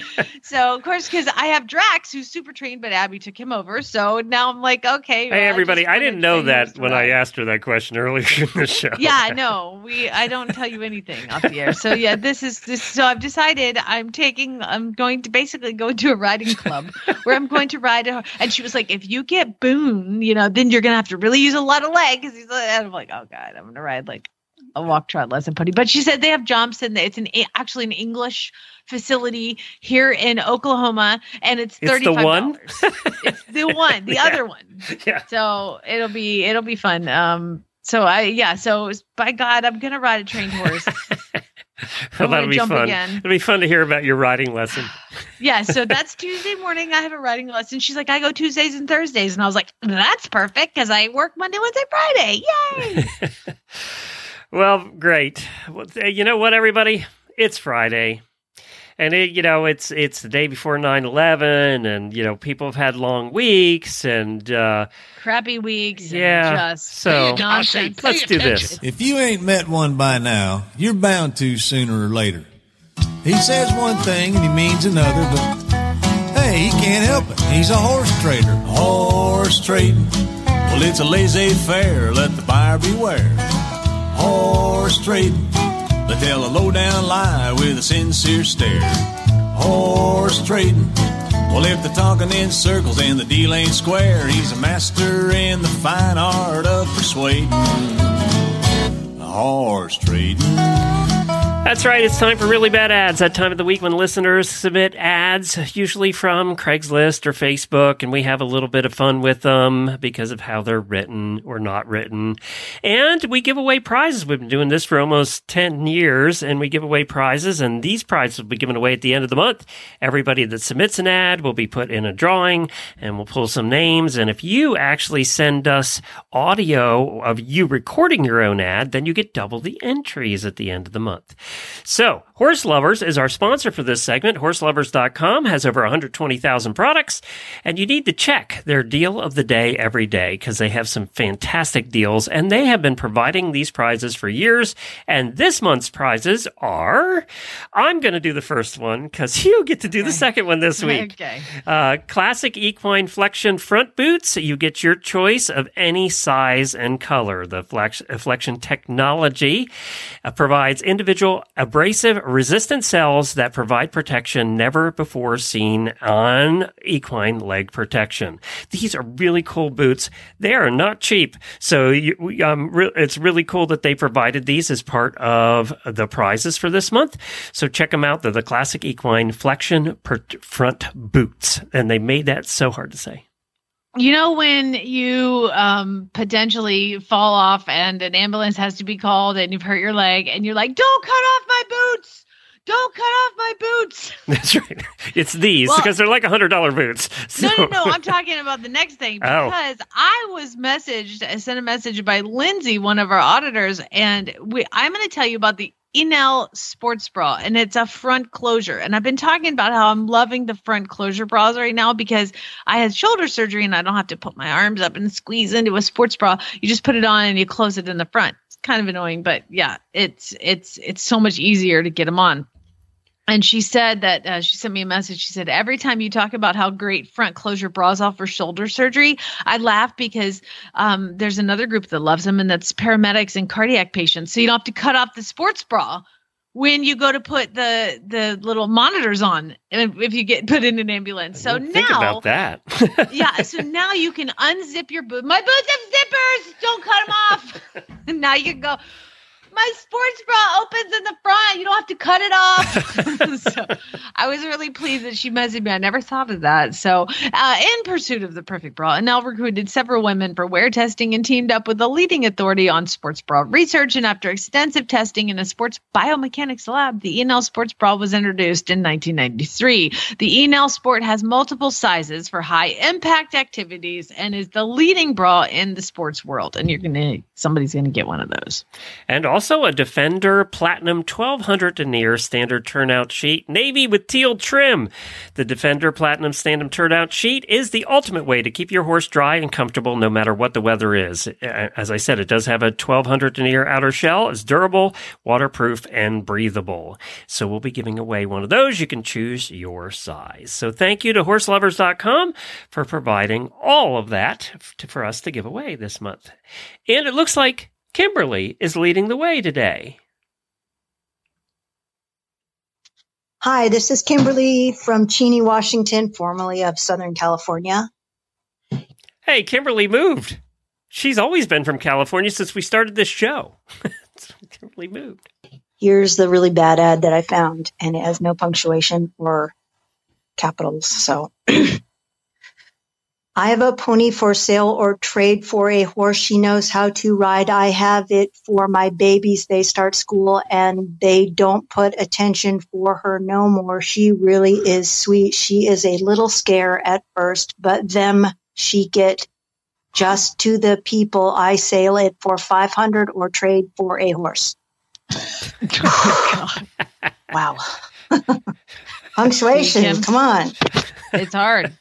so, of course, because I have Drax, who's super trained, but Abby took him over. So now I'm like, okay. well, Hey, everybody! just I didn't know that when I asked her that question earlier in the show. Yeah, no, we. I don't tell you anything off the air. So yeah, this is this. So I've decided I'm taking. I'm going to basically go to a riding club where I'm going to ride. A, and she was like, if you get Boone, you know, then you're gonna have to really use a lot of leg. Because he's. like- And I'm like, oh god, I'm gonna ride like a walk trot lesson pony. But she said they have jumps and it's an actually an English facility here in Oklahoma, and it's thirty the one? dollars. it's the one, the Yeah. other one. Yeah. So it'll be it'll be fun. Um. So I yeah. So by God, I'm gonna ride a trained horse. Well, that'll be fun. again. It'll be fun to hear about your riding lesson. yeah. So that's Tuesday morning. I have a riding lesson. She's like, I go Tuesdays and Thursdays, and I was like, that's perfect because I work Monday, Wednesday, Friday. Yay! Well, great. Well, You know what, everybody? It's Friday. And it, you know, it's it's the day before 9-11 and you know, people have had long weeks and uh Crappy weeks. and Yeah, Just so- nonsense. let's do this. If you ain't met one by now, you're bound to sooner or later. He says one thing and he means another, but hey, he can't help it. He's a horse trader. Horse trading. Well, it's a laissez faire. Let the buyer beware. Horse trading. They tell a low down lie with a sincere stare. Horse trading. Well, if they're talking in circles and the deal ain't square, he's a master in the fine art of persuading. Horse trading. That's right. It's time for really bad ads. That time of the week when listeners submit ads, usually from Craigslist or Facebook, and we have a little bit of fun with them because of how they're written or not written. And we give away prizes. We've been doing this for almost 10 years, and we give away prizes, and these prizes will be given away at the end of the month. Everybody that submits an ad will be put in a drawing, and we'll pull some names. And if you actually send us audio of you recording your own ad, then you get double the entries at the end of the month. So, Horseloverz is our sponsor for this segment. Horseloverz.com has over 120,000 products, and you need to check their deal of the day every day because they have some fantastic deals, and they have been providing these prizes for years. And this month's prizes are I'm going to do the first one because you get to do the second one this week. Okay. Uh, classic equine flexion front boots. You get your choice of any size and color. The flex- flexion technology uh, provides individual abrasive resistant cells that provide protection never before seen on equine leg protection. These are really cool boots. They are not cheap. So you, um, re- it's really cool that they provided these as part of the prizes for this month. So check them out. They're the classic equine flexion per- front boots. And they made that so hard to say. You know when you um potentially fall off and an ambulance has to be called and you've hurt your leg and you're like, "Don't cut off my boots! Don't cut off my boots!" That's right. It's these Well- because they're like a $100 boots. So, No, no, no. I'm talking about the next thing Oh. because I was messaged, I sent a message by Lindsay, one of our auditors, and we. I'm going to tell you about the Enell sports bra and it's a front closure. And I've been talking about how I'm loving the front closure bras right now because I had shoulder surgery and I don't have to put my arms up and squeeze into a sports bra. You just put it on and you close it in the front. It's kind of annoying, but yeah, it's it's it's so much easier to get them on and she said that uh, she sent me a message. She said, Every time you talk about how great front closure bras are for shoulder surgery, I laugh because um, there's another group that loves them, and that's paramedics and cardiac patients. So you don't have to cut off the sports bra when you go to put the the little monitors on if you get put in an ambulance. So now think about that. yeah, so now you can unzip your boot. My boots have zippers. Don't cut them off. and now you can go my sports bra opens in the front. You don't have to cut it off. so I was really pleased that she messaged me. I never thought of that. So, uh, in pursuit of the perfect bra, Enell recruited several women for wear testing and teamed up with the leading authority on sports bra research. And after extensive testing in a sports biomechanics lab, the Enell sports bra was introduced in 1993. The Enell Sport has multiple sizes for high impact activities and is the leading bra in the sports world. And you're gonna somebody's gonna get one of those. And also also a Defender Platinum 1200 denier standard turnout sheet, navy with teal trim. The Defender Platinum standard turnout sheet is the ultimate way to keep your horse dry and comfortable no matter what the weather is. As I said, it does have a 1200 denier outer shell. It's durable, waterproof, and breathable. So we'll be giving away one of those. You can choose your size. So thank you to horseloverz.com for providing all of that for us to give away this month. And it looks like Kimberly is leading the way today. Hi, this is Kimberly from Cheney, Washington, formerly of Southern California. Hey, Kimberly moved. She's always been from California since we started this show. Kimberly moved. Here's the really bad ad that I found, and it has no punctuation or capitals. So I have a pony for sale or trade for a horse she knows how to ride. I have it for my babies. They start school and they don't put attention for her no more. She really is sweet. She is a little scare at first, but them she get just to the people. I sale it for 500 or trade for a horse. wow. Punctuation. Come on. It's hard.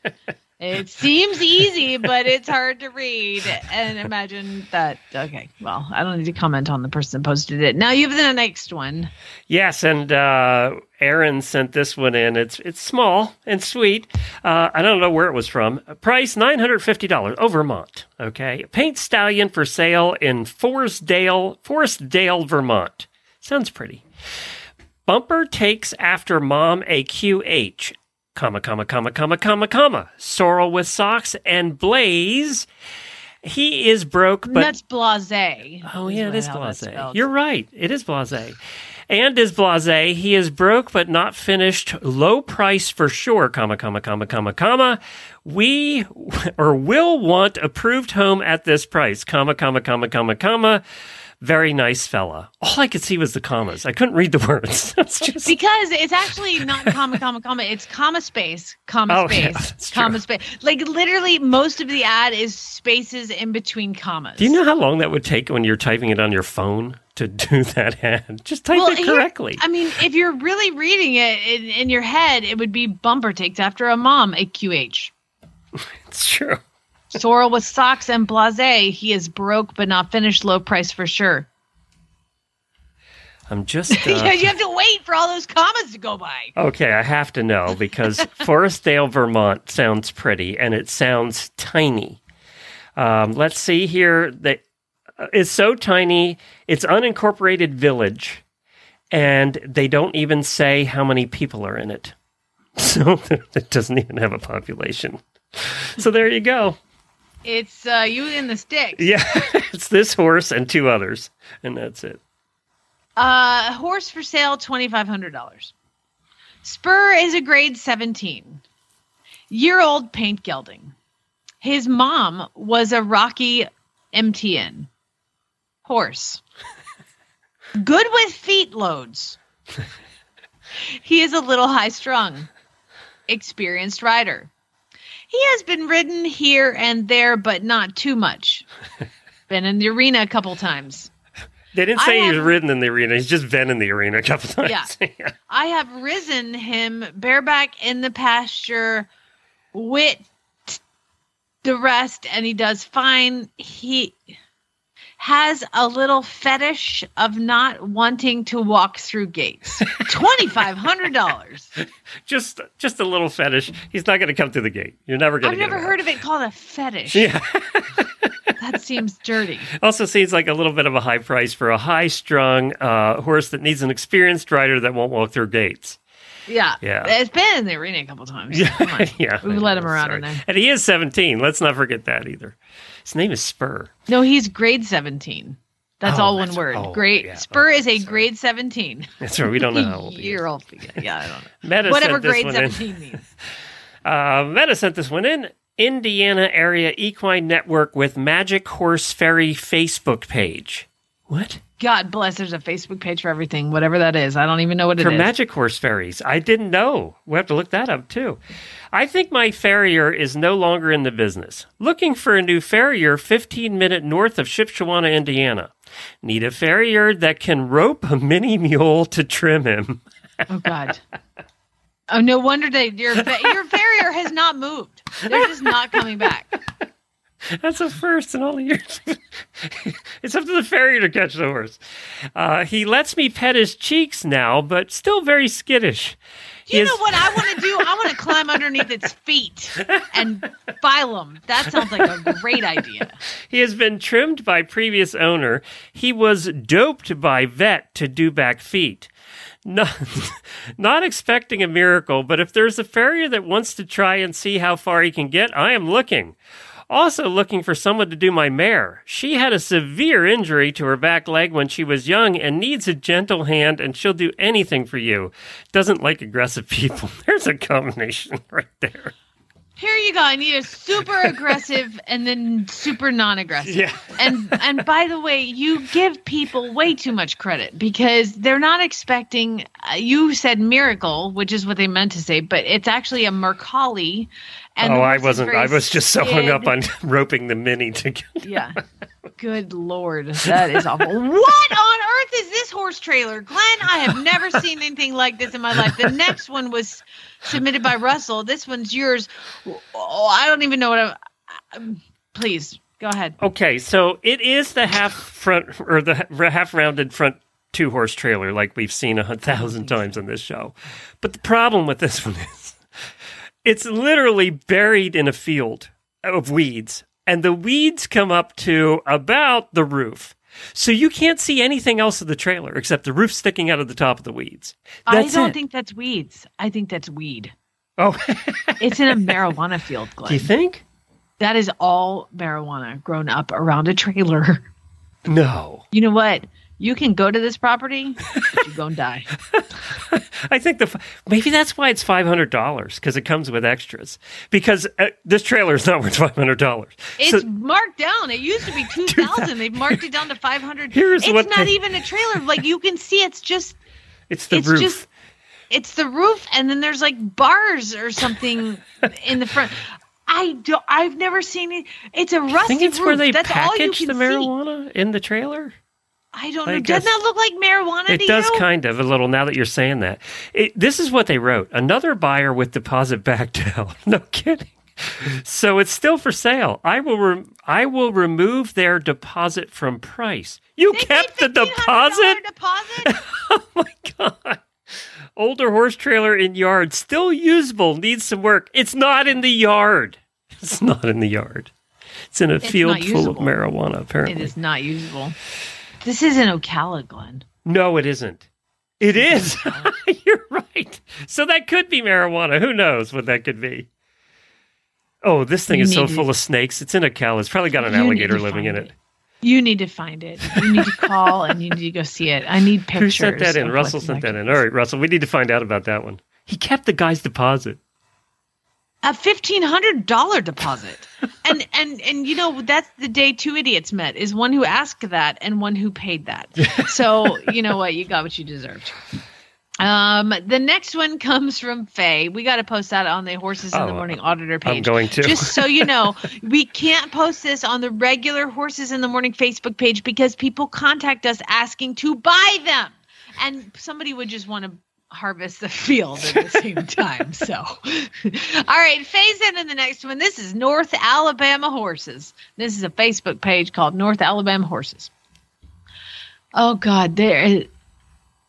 It seems easy, but it's hard to read. And imagine that. Okay, well, I don't need to comment on the person posted it. Now you have the next one. Yes, and uh, Aaron sent this one in. It's it's small and sweet. Uh, I don't know where it was from. Price nine hundred fifty dollars. Oh, Vermont. Okay, paint stallion for sale in Forestdale, Forestdale, Vermont. Sounds pretty. Bumper takes after mom a QH comma, comma, comma, comma, comma, comma. Sorrel with socks and Blaze. He is broke, but that's blase. Oh yeah, it is blase. You're right. It is blase. And is blase. He is broke, but not finished. Low price for sure. Comma, comma, comma, comma, comma. We or will want approved home at this price. Comma, comma, comma, comma, comma very nice fella. All I could see was the commas. I couldn't read the words. just... Because it's actually not comma, comma, comma. It's comma space, comma oh, space, yeah, comma space. Like literally, most of the ad is spaces in between commas. Do you know how long that would take when you're typing it on your phone? To do that ad, just type well, it correctly. I mean, if you're really reading it in, in your head, it would be bumper takes after a mom, a QH. it's true. Sorrel with socks and blase. He is broke but not finished. Low price for sure. I'm just. Uh, yeah, you have to wait for all those commas to go by. Okay, I have to know because Forestdale, Vermont sounds pretty and it sounds tiny. Um, let's see here. That uh, it's so tiny. It's unincorporated village, and they don't even say how many people are in it. So it doesn't even have a population. So there you go. It's uh, you in the sticks. Yeah, it's this horse and two others, and that's it. Uh, horse for sale, twenty five hundred dollars. Spur is a grade seventeen, year old paint gelding. His mom was a Rocky MTN horse. Good with feet loads. he is a little high strung. Experienced rider. He has been ridden here and there, but not too much. been in the arena a couple times. They didn't I say he was have- ridden in the arena. He's just been in the arena a couple times. Yeah. I have risen him bareback in the pasture with the rest, and he does fine. He has a little fetish of not wanting to walk through gates. Twenty five hundred dollars. just just a little fetish. He's not going to come through the gate. You're never going to. I've never heard of it called a fetish. Yeah. that seems dirty. Also seems like a little bit of a high price for a high-strung uh, horse that needs an experienced rider that won't walk through gates. Yeah. Yeah. It's been in the arena a couple times. Yeah, yeah. We've let him around sorry. in there. And he is 17. Let's not forget that either. His name is Spur. No, he's grade 17. That's Oh, all one that's- word. oh, grade yeah. Spur is a grade 17. That's right. We don't know how old he is. Year old. Yeah, I don't know. Meta Whatever sent this grade one in. means. Uh, Meta sent this one in. Indiana Area Equine Network with Magic Horse Ferry Facebook page. What? God bless. There's a Facebook page for everything, whatever that is. I don't even know what it For is. Magic Horse Ferries. I didn't know. We have to look that up too. I think my farrier is no longer in the business. Looking for a new farrier 15 minute north of Shipshewana, Indiana. Need a farrier that can rope a mini mule to trim him. Oh God. Oh no wonder they your your farrier has not moved. They're just not coming back. That's a first in all the years. it's up to the farrier to catch the horse. Uh, he lets me pet his cheeks now, but still very skittish. You is- know what I want to do? I want to climb underneath its feet and file them. That sounds like a great idea. He has been trimmed by previous owner. He was doped by vet to do back feet. Not, not expecting a miracle, but if there's a farrier that wants to try and see how far he can get, I am looking. Also looking for someone to do my mare. She had a severe injury to her back leg when she was young and needs a gentle hand and she'll do anything for you. Doesn't like aggressive people. There's a combination right there. Here you go. I need a super aggressive and then super non-aggressive. Yeah. and and by the way, you give people way too much credit because they're not expecting. Uh, you said miracle, which is what they meant to say, but it's actually a Mercalli. And oh, I wasn't. I was just so hung up on roping the mini to get. Yeah. Good lord, that is awful. What on earth is this horse trailer, Glenn? I have never seen anything like this in my life. The next one was submitted by Russell. This one's yours. Oh, I don't even know what I'm. Um, I'm- Please go ahead. Okay, so it is the half front or the half rounded front two horse trailer like we've seen a thousand times on this show. But the problem with this one is it's literally buried in a field of weeds, and the weeds come up to about the roof. So you can't see anything else of the trailer except the roof sticking out of the top of the weeds. That's I don't it. think that's weeds. I think that's weed. Oh, It's in a marijuana field, Glenn. do you think? That is all marijuana grown up around a trailer. No. You know what? You can go to this property, but you go and die. I think the maybe that's why it's five hundred dollars because it comes with extras. Because uh, this trailer is not worth five hundred dollars. It's marked down. It used to be two thousand. They've marked it down to five hundred. Here's it's what not they- even a trailer. Like you can see, it's just it's the it's roof. just it's the roof, and then there's like bars or something in the front. I don't. I've never seen it. It's a rusty think it's roof. where they That's all you package the see. marijuana in the trailer. I don't I know. guess- Doesn't that look like marijuana It to does you? kind of a little now that you're saying that. It, this is what they wrote: another buyer with deposit backed out. no kidding. So it's still for sale. I will. Re- I will remove their deposit from price. You kept the deposit. deposit. oh my god! Older horse trailer in yard, still usable. Needs some work. It's not in the yard. It's not in the yard. It's in a It's field full of marijuana. Apparently, it is not usable. This isn't Ocala, Glenn. no, it isn't. It is. You're right. So that could be marijuana. Who knows what that could be? Oh, this thing You is so to- full of snakes. It's in a cow. It's probably got an alligator living in find it. You need to find it. You need to call and you need to go see it. I need pictures. Who sent that in? Russell sent that in. All right, Russell. We need to find out about that one. He kept the guy's deposit. A fifteen hundred dollar deposit, and and and you know that's the day two idiots met is one who asked that and one who paid that. So you know what, you got what you deserved. Um, the next one comes from Faye. We got to post that on the Horses in the Oh, Morning Auditor page. I'm going to. Just so you know, we can't post this on the regular Horses in the Morning Facebook page because people contact us asking to buy them, and somebody would just want to harvest the field at the same time. So, all right, phase in in the next one. This is North Alabama Horses. This is a Facebook page called North Alabama Horses. Oh God, there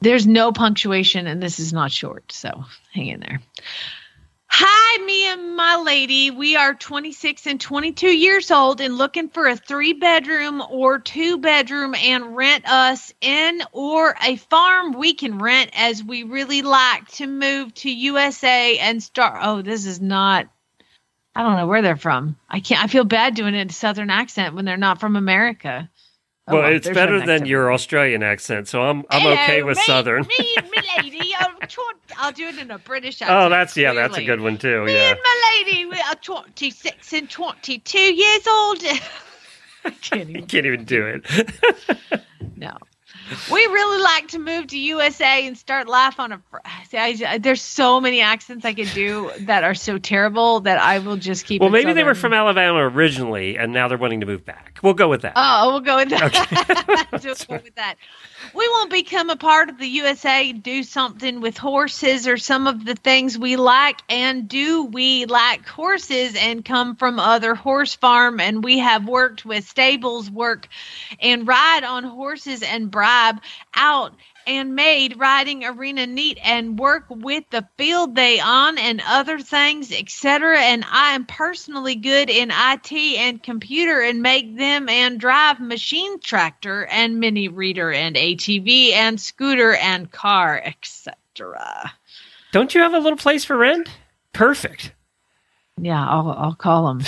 there's no punctuation and this is not short, so hang in there. Hi, me and my lady. We are 26 and 22 years old and looking for a three bedroom or two bedroom and rent us in or a farm we can rent as we really like to move to USA and start. Oh, this is not. I don't know where they're from. I can't. I feel bad doing it in a southern accent when they're not from America. Oh, well, well, it's better than your Australian accent, so I'm I'm Hello, okay with me- Southern. Me my lady. I'll, do it in a British oh, accent. Oh, that's yeah, that's a good one too. Me Yeah. and my lady, we are 26 and 22 years old. I can't even. Can't even do it. No. We really like to move to USA and start life on a. See, I, there's so many accents I could do that are so terrible that I will just keep. well, maybe they were from Alabama originally, and now they're wanting to move back. We'll go with that. Oh, we'll go with that. we'll go with that. We won't become a part of the USA, do something with horses or some of the things we like. And do we like horses and come from other horse farm? And we have worked with stables, work and ride on horses and bribe out and made riding arena neat and work with the field they on and other things etc and i am personally good in it and computer and make them and drive machine tractor and mini reader and atv and scooter and car etc Don't you have a little place for rent? Perfect. Yeah i'll, I'll call them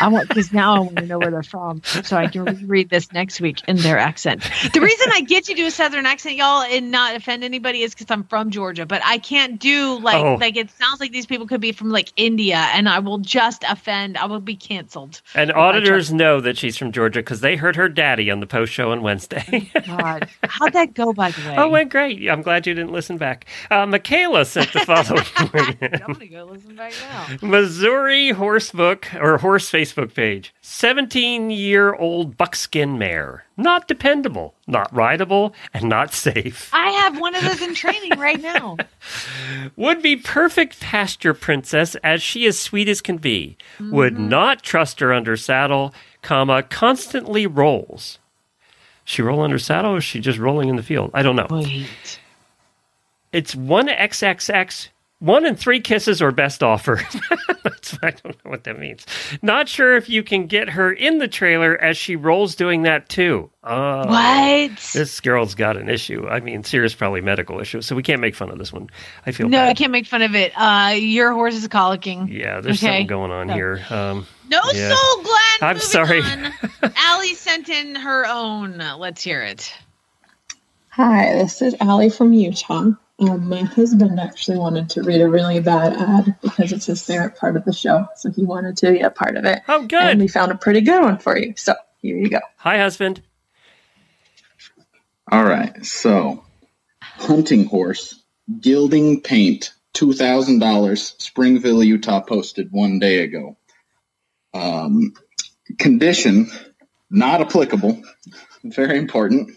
i want because now i want to know where they're from so i can read this next week in their accent the reason i get you to do a southern accent y'all and not offend anybody is because i'm from georgia but i can't do like Oh. like it sounds like these people could be from like india and i will just offend i will be canceled And if I try- auditors know that she's from Georgia because they heard her daddy on the post show on Wednesday. god how'd that go by the way oh, went great. I'm glad you didn't listen back. Uh, Michaela sent the following i'm gonna go listen back now Missouri horse book or horse Facebook page. 17 year old buckskin mare. Not dependable, not rideable, and not safe. i have one of those in training right now Would be perfect pasture princess as she is sweet as can be. Would mm-hmm. not trust her under saddle, comma, constantly rolls. She roll under saddle or is she just rolling in the field? I don't know. Wait. It's one XXX, one and three kisses or best offer. That's, I don't know what that means. Not sure if you can get her in the trailer as she rolls doing that too. Oh, What? This girl's got an issue. I mean, serious, probably medical issue. So we can't make fun of this one. I feel no i can't make fun of it uh your horse is colicking Yeah, there's Okay. something going on No. here. Um, no yeah. soul glenn I'm sorry. on. Allie sent in her own. Let's hear it. Hi, this is Allie from Utah. Um, my husband actually wanted to read a really bad ad because it's his favorite part of the show, so he wanted to be a part of it. Oh, good. And we found a pretty good one for you. So here you go. Hi, husband. All right, so hunting horse, gelding paint, two thousand dollars. Springville, Utah, posted one day ago. Um, condition not applicable. Very important.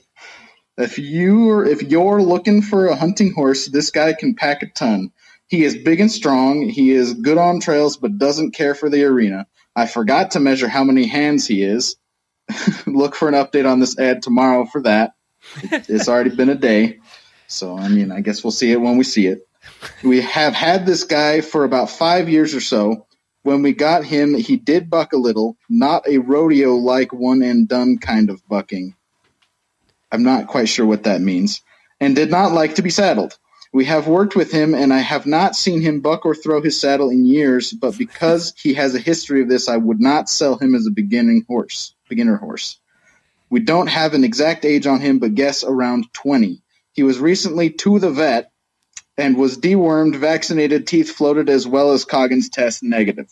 If you are if you're looking for a hunting horse, this guy can pack a ton. He is big and strong. He is good on trails, but doesn't care for the arena. I forgot to measure how many hands he is. Look for an update on this ad tomorrow for that. It's already been a day. So, I mean, I guess we'll see it when we see it. We have had this guy for about five years or so. When we got him, he did buck a little, not a rodeo like one and done kind of bucking. I'm not quite sure what that means, and did not like to be saddled. We have worked with him, and I have not seen him buck or throw his saddle in years, but because he has a history of this, I would not sell him as a beginning horse, beginner horse. We don't have an exact age on him, but guess around 20. He was recently to the vet and was dewormed, vaccinated, teeth floated, as well as Coggins test negative.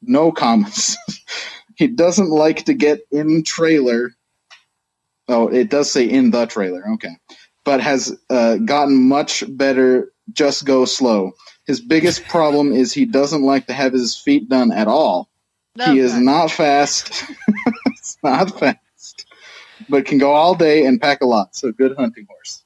No comments. he doesn't like to get in trailer. Oh, it does say in the trailer. Okay. but has uh, gotten much better. Just go slow. His biggest problem is he doesn't like to have his feet done at all. He is not fast. it's not fast, but can go all day and pack a lot. So good hunting horse.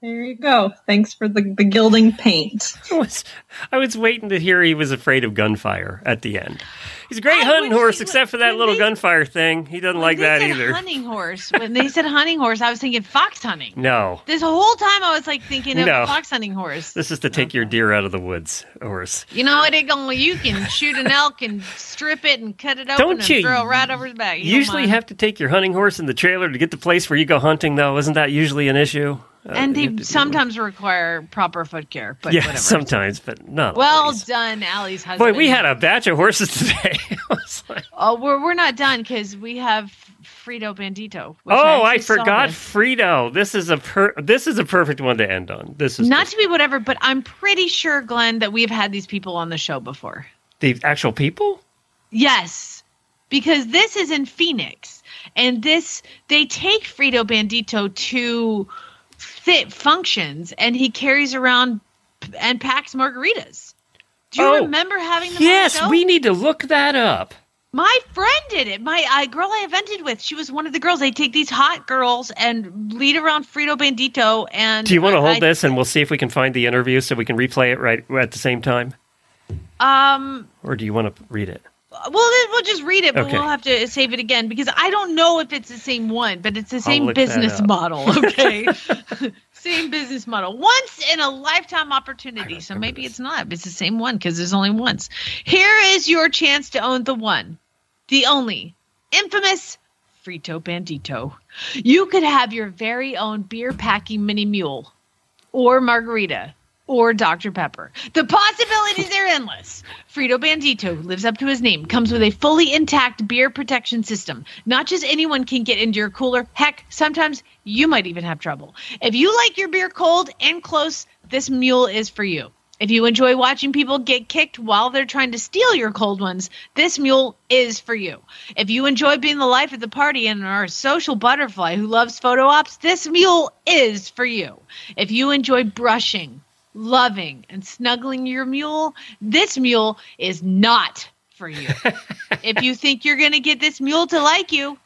There you go. Thanks for the, the gelding paint. I was, I was waiting to hear he was afraid of gunfire at the end. He's a great hunting horse, except for that little gunfire thing. He doesn't like that said either. Hunting horse. When they said hunting horse, I was thinking fox hunting. No, This whole time I was like thinking of No. fox hunting horse. this is to take your deer out of the woods horse. You know what? It going you can shoot an elk and strip it and cut it open Don't and you throw it right over his back. You usually mind. have to take your hunting horse in the trailer to get the place where you go hunting, though. Isn't that usually an issue? Uh, and they sometimes require proper foot care, but yeah, whatever. sometimes, but not. Well done, Allie's husband. Boy, we had a batch of horses today. Oh, we're we're not done because we have Frito Bandito. oh, I saw forgot. Frito. This is a per- this is a perfect one to end on. This is Not to be whatever, but I'm pretty sure, Glenn, that we've had these people on the show before. the actual people. Yes, because this is in Phoenix, and this they take Frito Bandito to fit functions, and he carries around and packs margaritas. Do you Oh, remember having them? the Yes, we need to look that up. My friend did it. My uh, girl I evented with, she was one of the girls. They take these hot girls and lead around Frito Bandito. And Do you want to hold I- this and we'll see if we can find the interview so we can replay it right at the same time? Um, Or do you want to read it? Well, then we'll just read it, but Okay. we'll have to save it again because I don't know if it's the same one, but it's the same business model. Okay, same business model. Once in a lifetime opportunity. So maybe it's not. It's the same one because there's only once. Here is your chance to own the one, the only, infamous Frito Bandito. You could have your very own beer packing mini mule, or margarita, or Dr. Pepper. The possibilities are endless. Frito Bandito, who lives up to his name, comes with a fully intact beer protection system. Not just anyone can get into your cooler. Heck, sometimes you might even have trouble. If you like your beer cold and close, this mule is for you. If you enjoy watching people get kicked while they're trying to steal your cold ones, this mule is for you. If you enjoy being the life of the party and are a social butterfly who loves photo ops, this mule is for you. If you enjoy brushing, loving, and snuggling your mule, this mule is not for you. if you think you're going to get this mule to like you,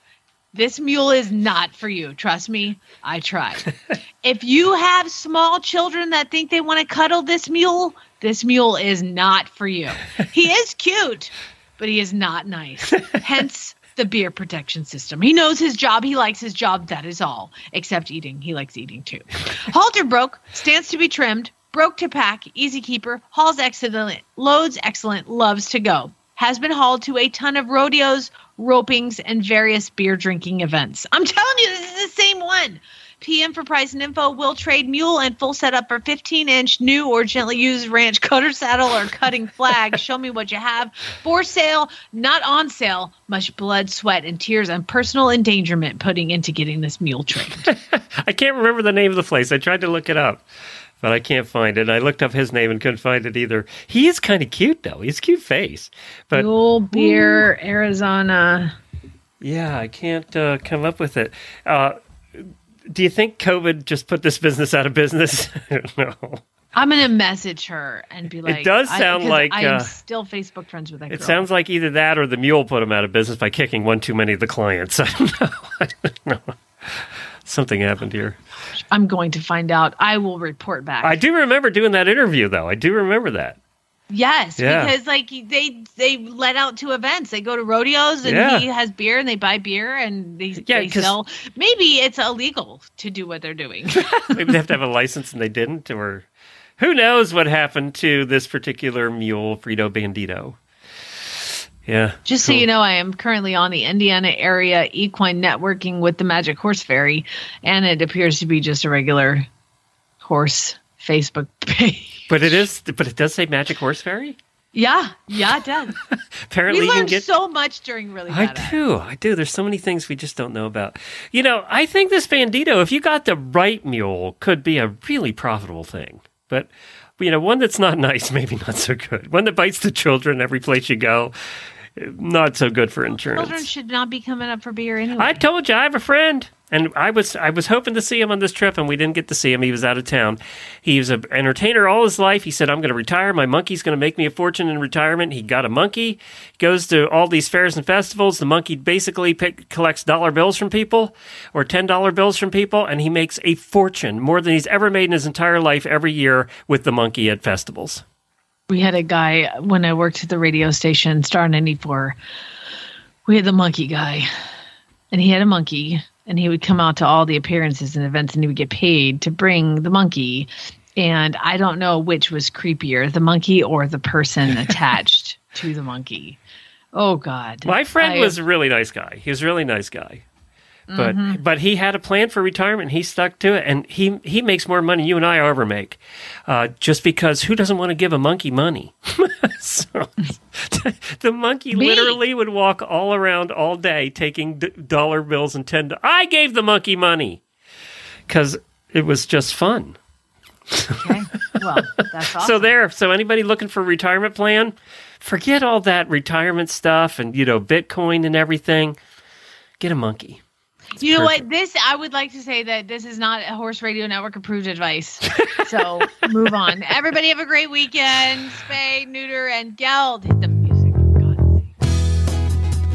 this mule is not for you. Trust me, I tried. if you have small children that think they want to cuddle this mule, this mule is not for you. He is cute, but he is not nice. Hence the beer protection system. He knows his job. He likes his job. That is all. Except eating. He likes eating too. Halter broke, stands to be trimmed, broke to pack, easy keeper, hauls excellent, loads excellent, loves to go. Has been hauled to a ton of rodeos, ropings, and various beer drinking events. I'm telling you, this is the same one. PM for price and info will trade mule and full setup for 15 inch new or gently used ranch cutter saddle or cutting flag. Show me what you have. For sale, not on sale. Much blood, sweat, and tears and personal endangerment putting into getting this mule trained. I can't remember the name of the place. I tried to look it up, but I can't find it. I looked up his name and couldn't find it either. He is kind of cute though. He's a cute face, but mule beer, Arizona. yeah, I can't uh, come up with it. Uh, do you think COVID just put this business out of business? I don't know. I'm gonna message her and be like, It does I- like, I am uh, still Facebook friends with that It girl. sounds like either that or the mule put him out of business by kicking one too many of the clients. I don't know. I don't know. Something happened here. I'm going to find out. I will report back. I do remember doing that interview, though. I do remember that. Yes, Yeah. because like they they let out to events. They go to rodeos and Yeah. he has beer and they buy beer and they, Yeah, they sell. Maybe it's illegal to do what they're doing. Maybe they have to have a license and they didn't, or who knows what happened to this particular mule, Frito Bandito. Yeah. Just so you know, I am currently on the Indiana area equine networking with the Magic Horse Fairy, and it appears to be just a regular horse Facebook page. But it is, but it does say Magic Horse Fairy. Yeah, yeah, it does. Apparently, we you learned get. so much during really I. Do, I do. There's so many things we just don't know about. You know, I think this Bandito, if you got the right mule, could be a really profitable thing. But you know, one that's not nice, maybe not so good. One that bites the children every place you go, not so good for insurance. Children should not be coming up for beer anyway. I told you, I have a friend. And I was I was hoping to see him on this trip, and we didn't get to see him. He was out of town. He was an entertainer all his life. He said, "I'm going to retire. My monkey's going to make me a fortune in retirement." He got a monkey, goes to all these fairs and festivals. The monkey basically pick, collects dollar bills from people or ten dollar bills from people, and he makes a fortune more than he's ever made in his entire life every year with the monkey at festivals. We had a guy when I worked at the radio station, Star 94. We had the monkey guy, and he had a monkey, and he would come out to all the appearances and events, and he would get paid to bring the monkey. And I don't know which was creepier, the monkey or the person attached to the monkey. Oh God! My friend I, was a really nice guy. He was a really nice guy but mm-hmm. but he had a plan for retirement. He stuck to it, and he he makes more money you and I ever make, uh, just because who doesn't want to give a monkey money? so the monkey Me. literally would walk all around all day taking d- dollar bills and ten. I gave the monkey money because it was just fun. Okay, well that's awesome. So there. So anybody looking for a retirement plan, forget all that retirement stuff and you know Bitcoin and everything. Get a monkey. You know what? This I would like to say that this is not a Horse Radio Network approved advice. So move on. Everybody have a great weekend. Spay, neuter, and geld. Hit the music.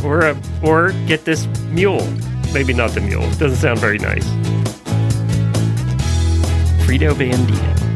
Or a, or get this mule. Maybe not the mule. It doesn't sound very nice. Frito Bandito.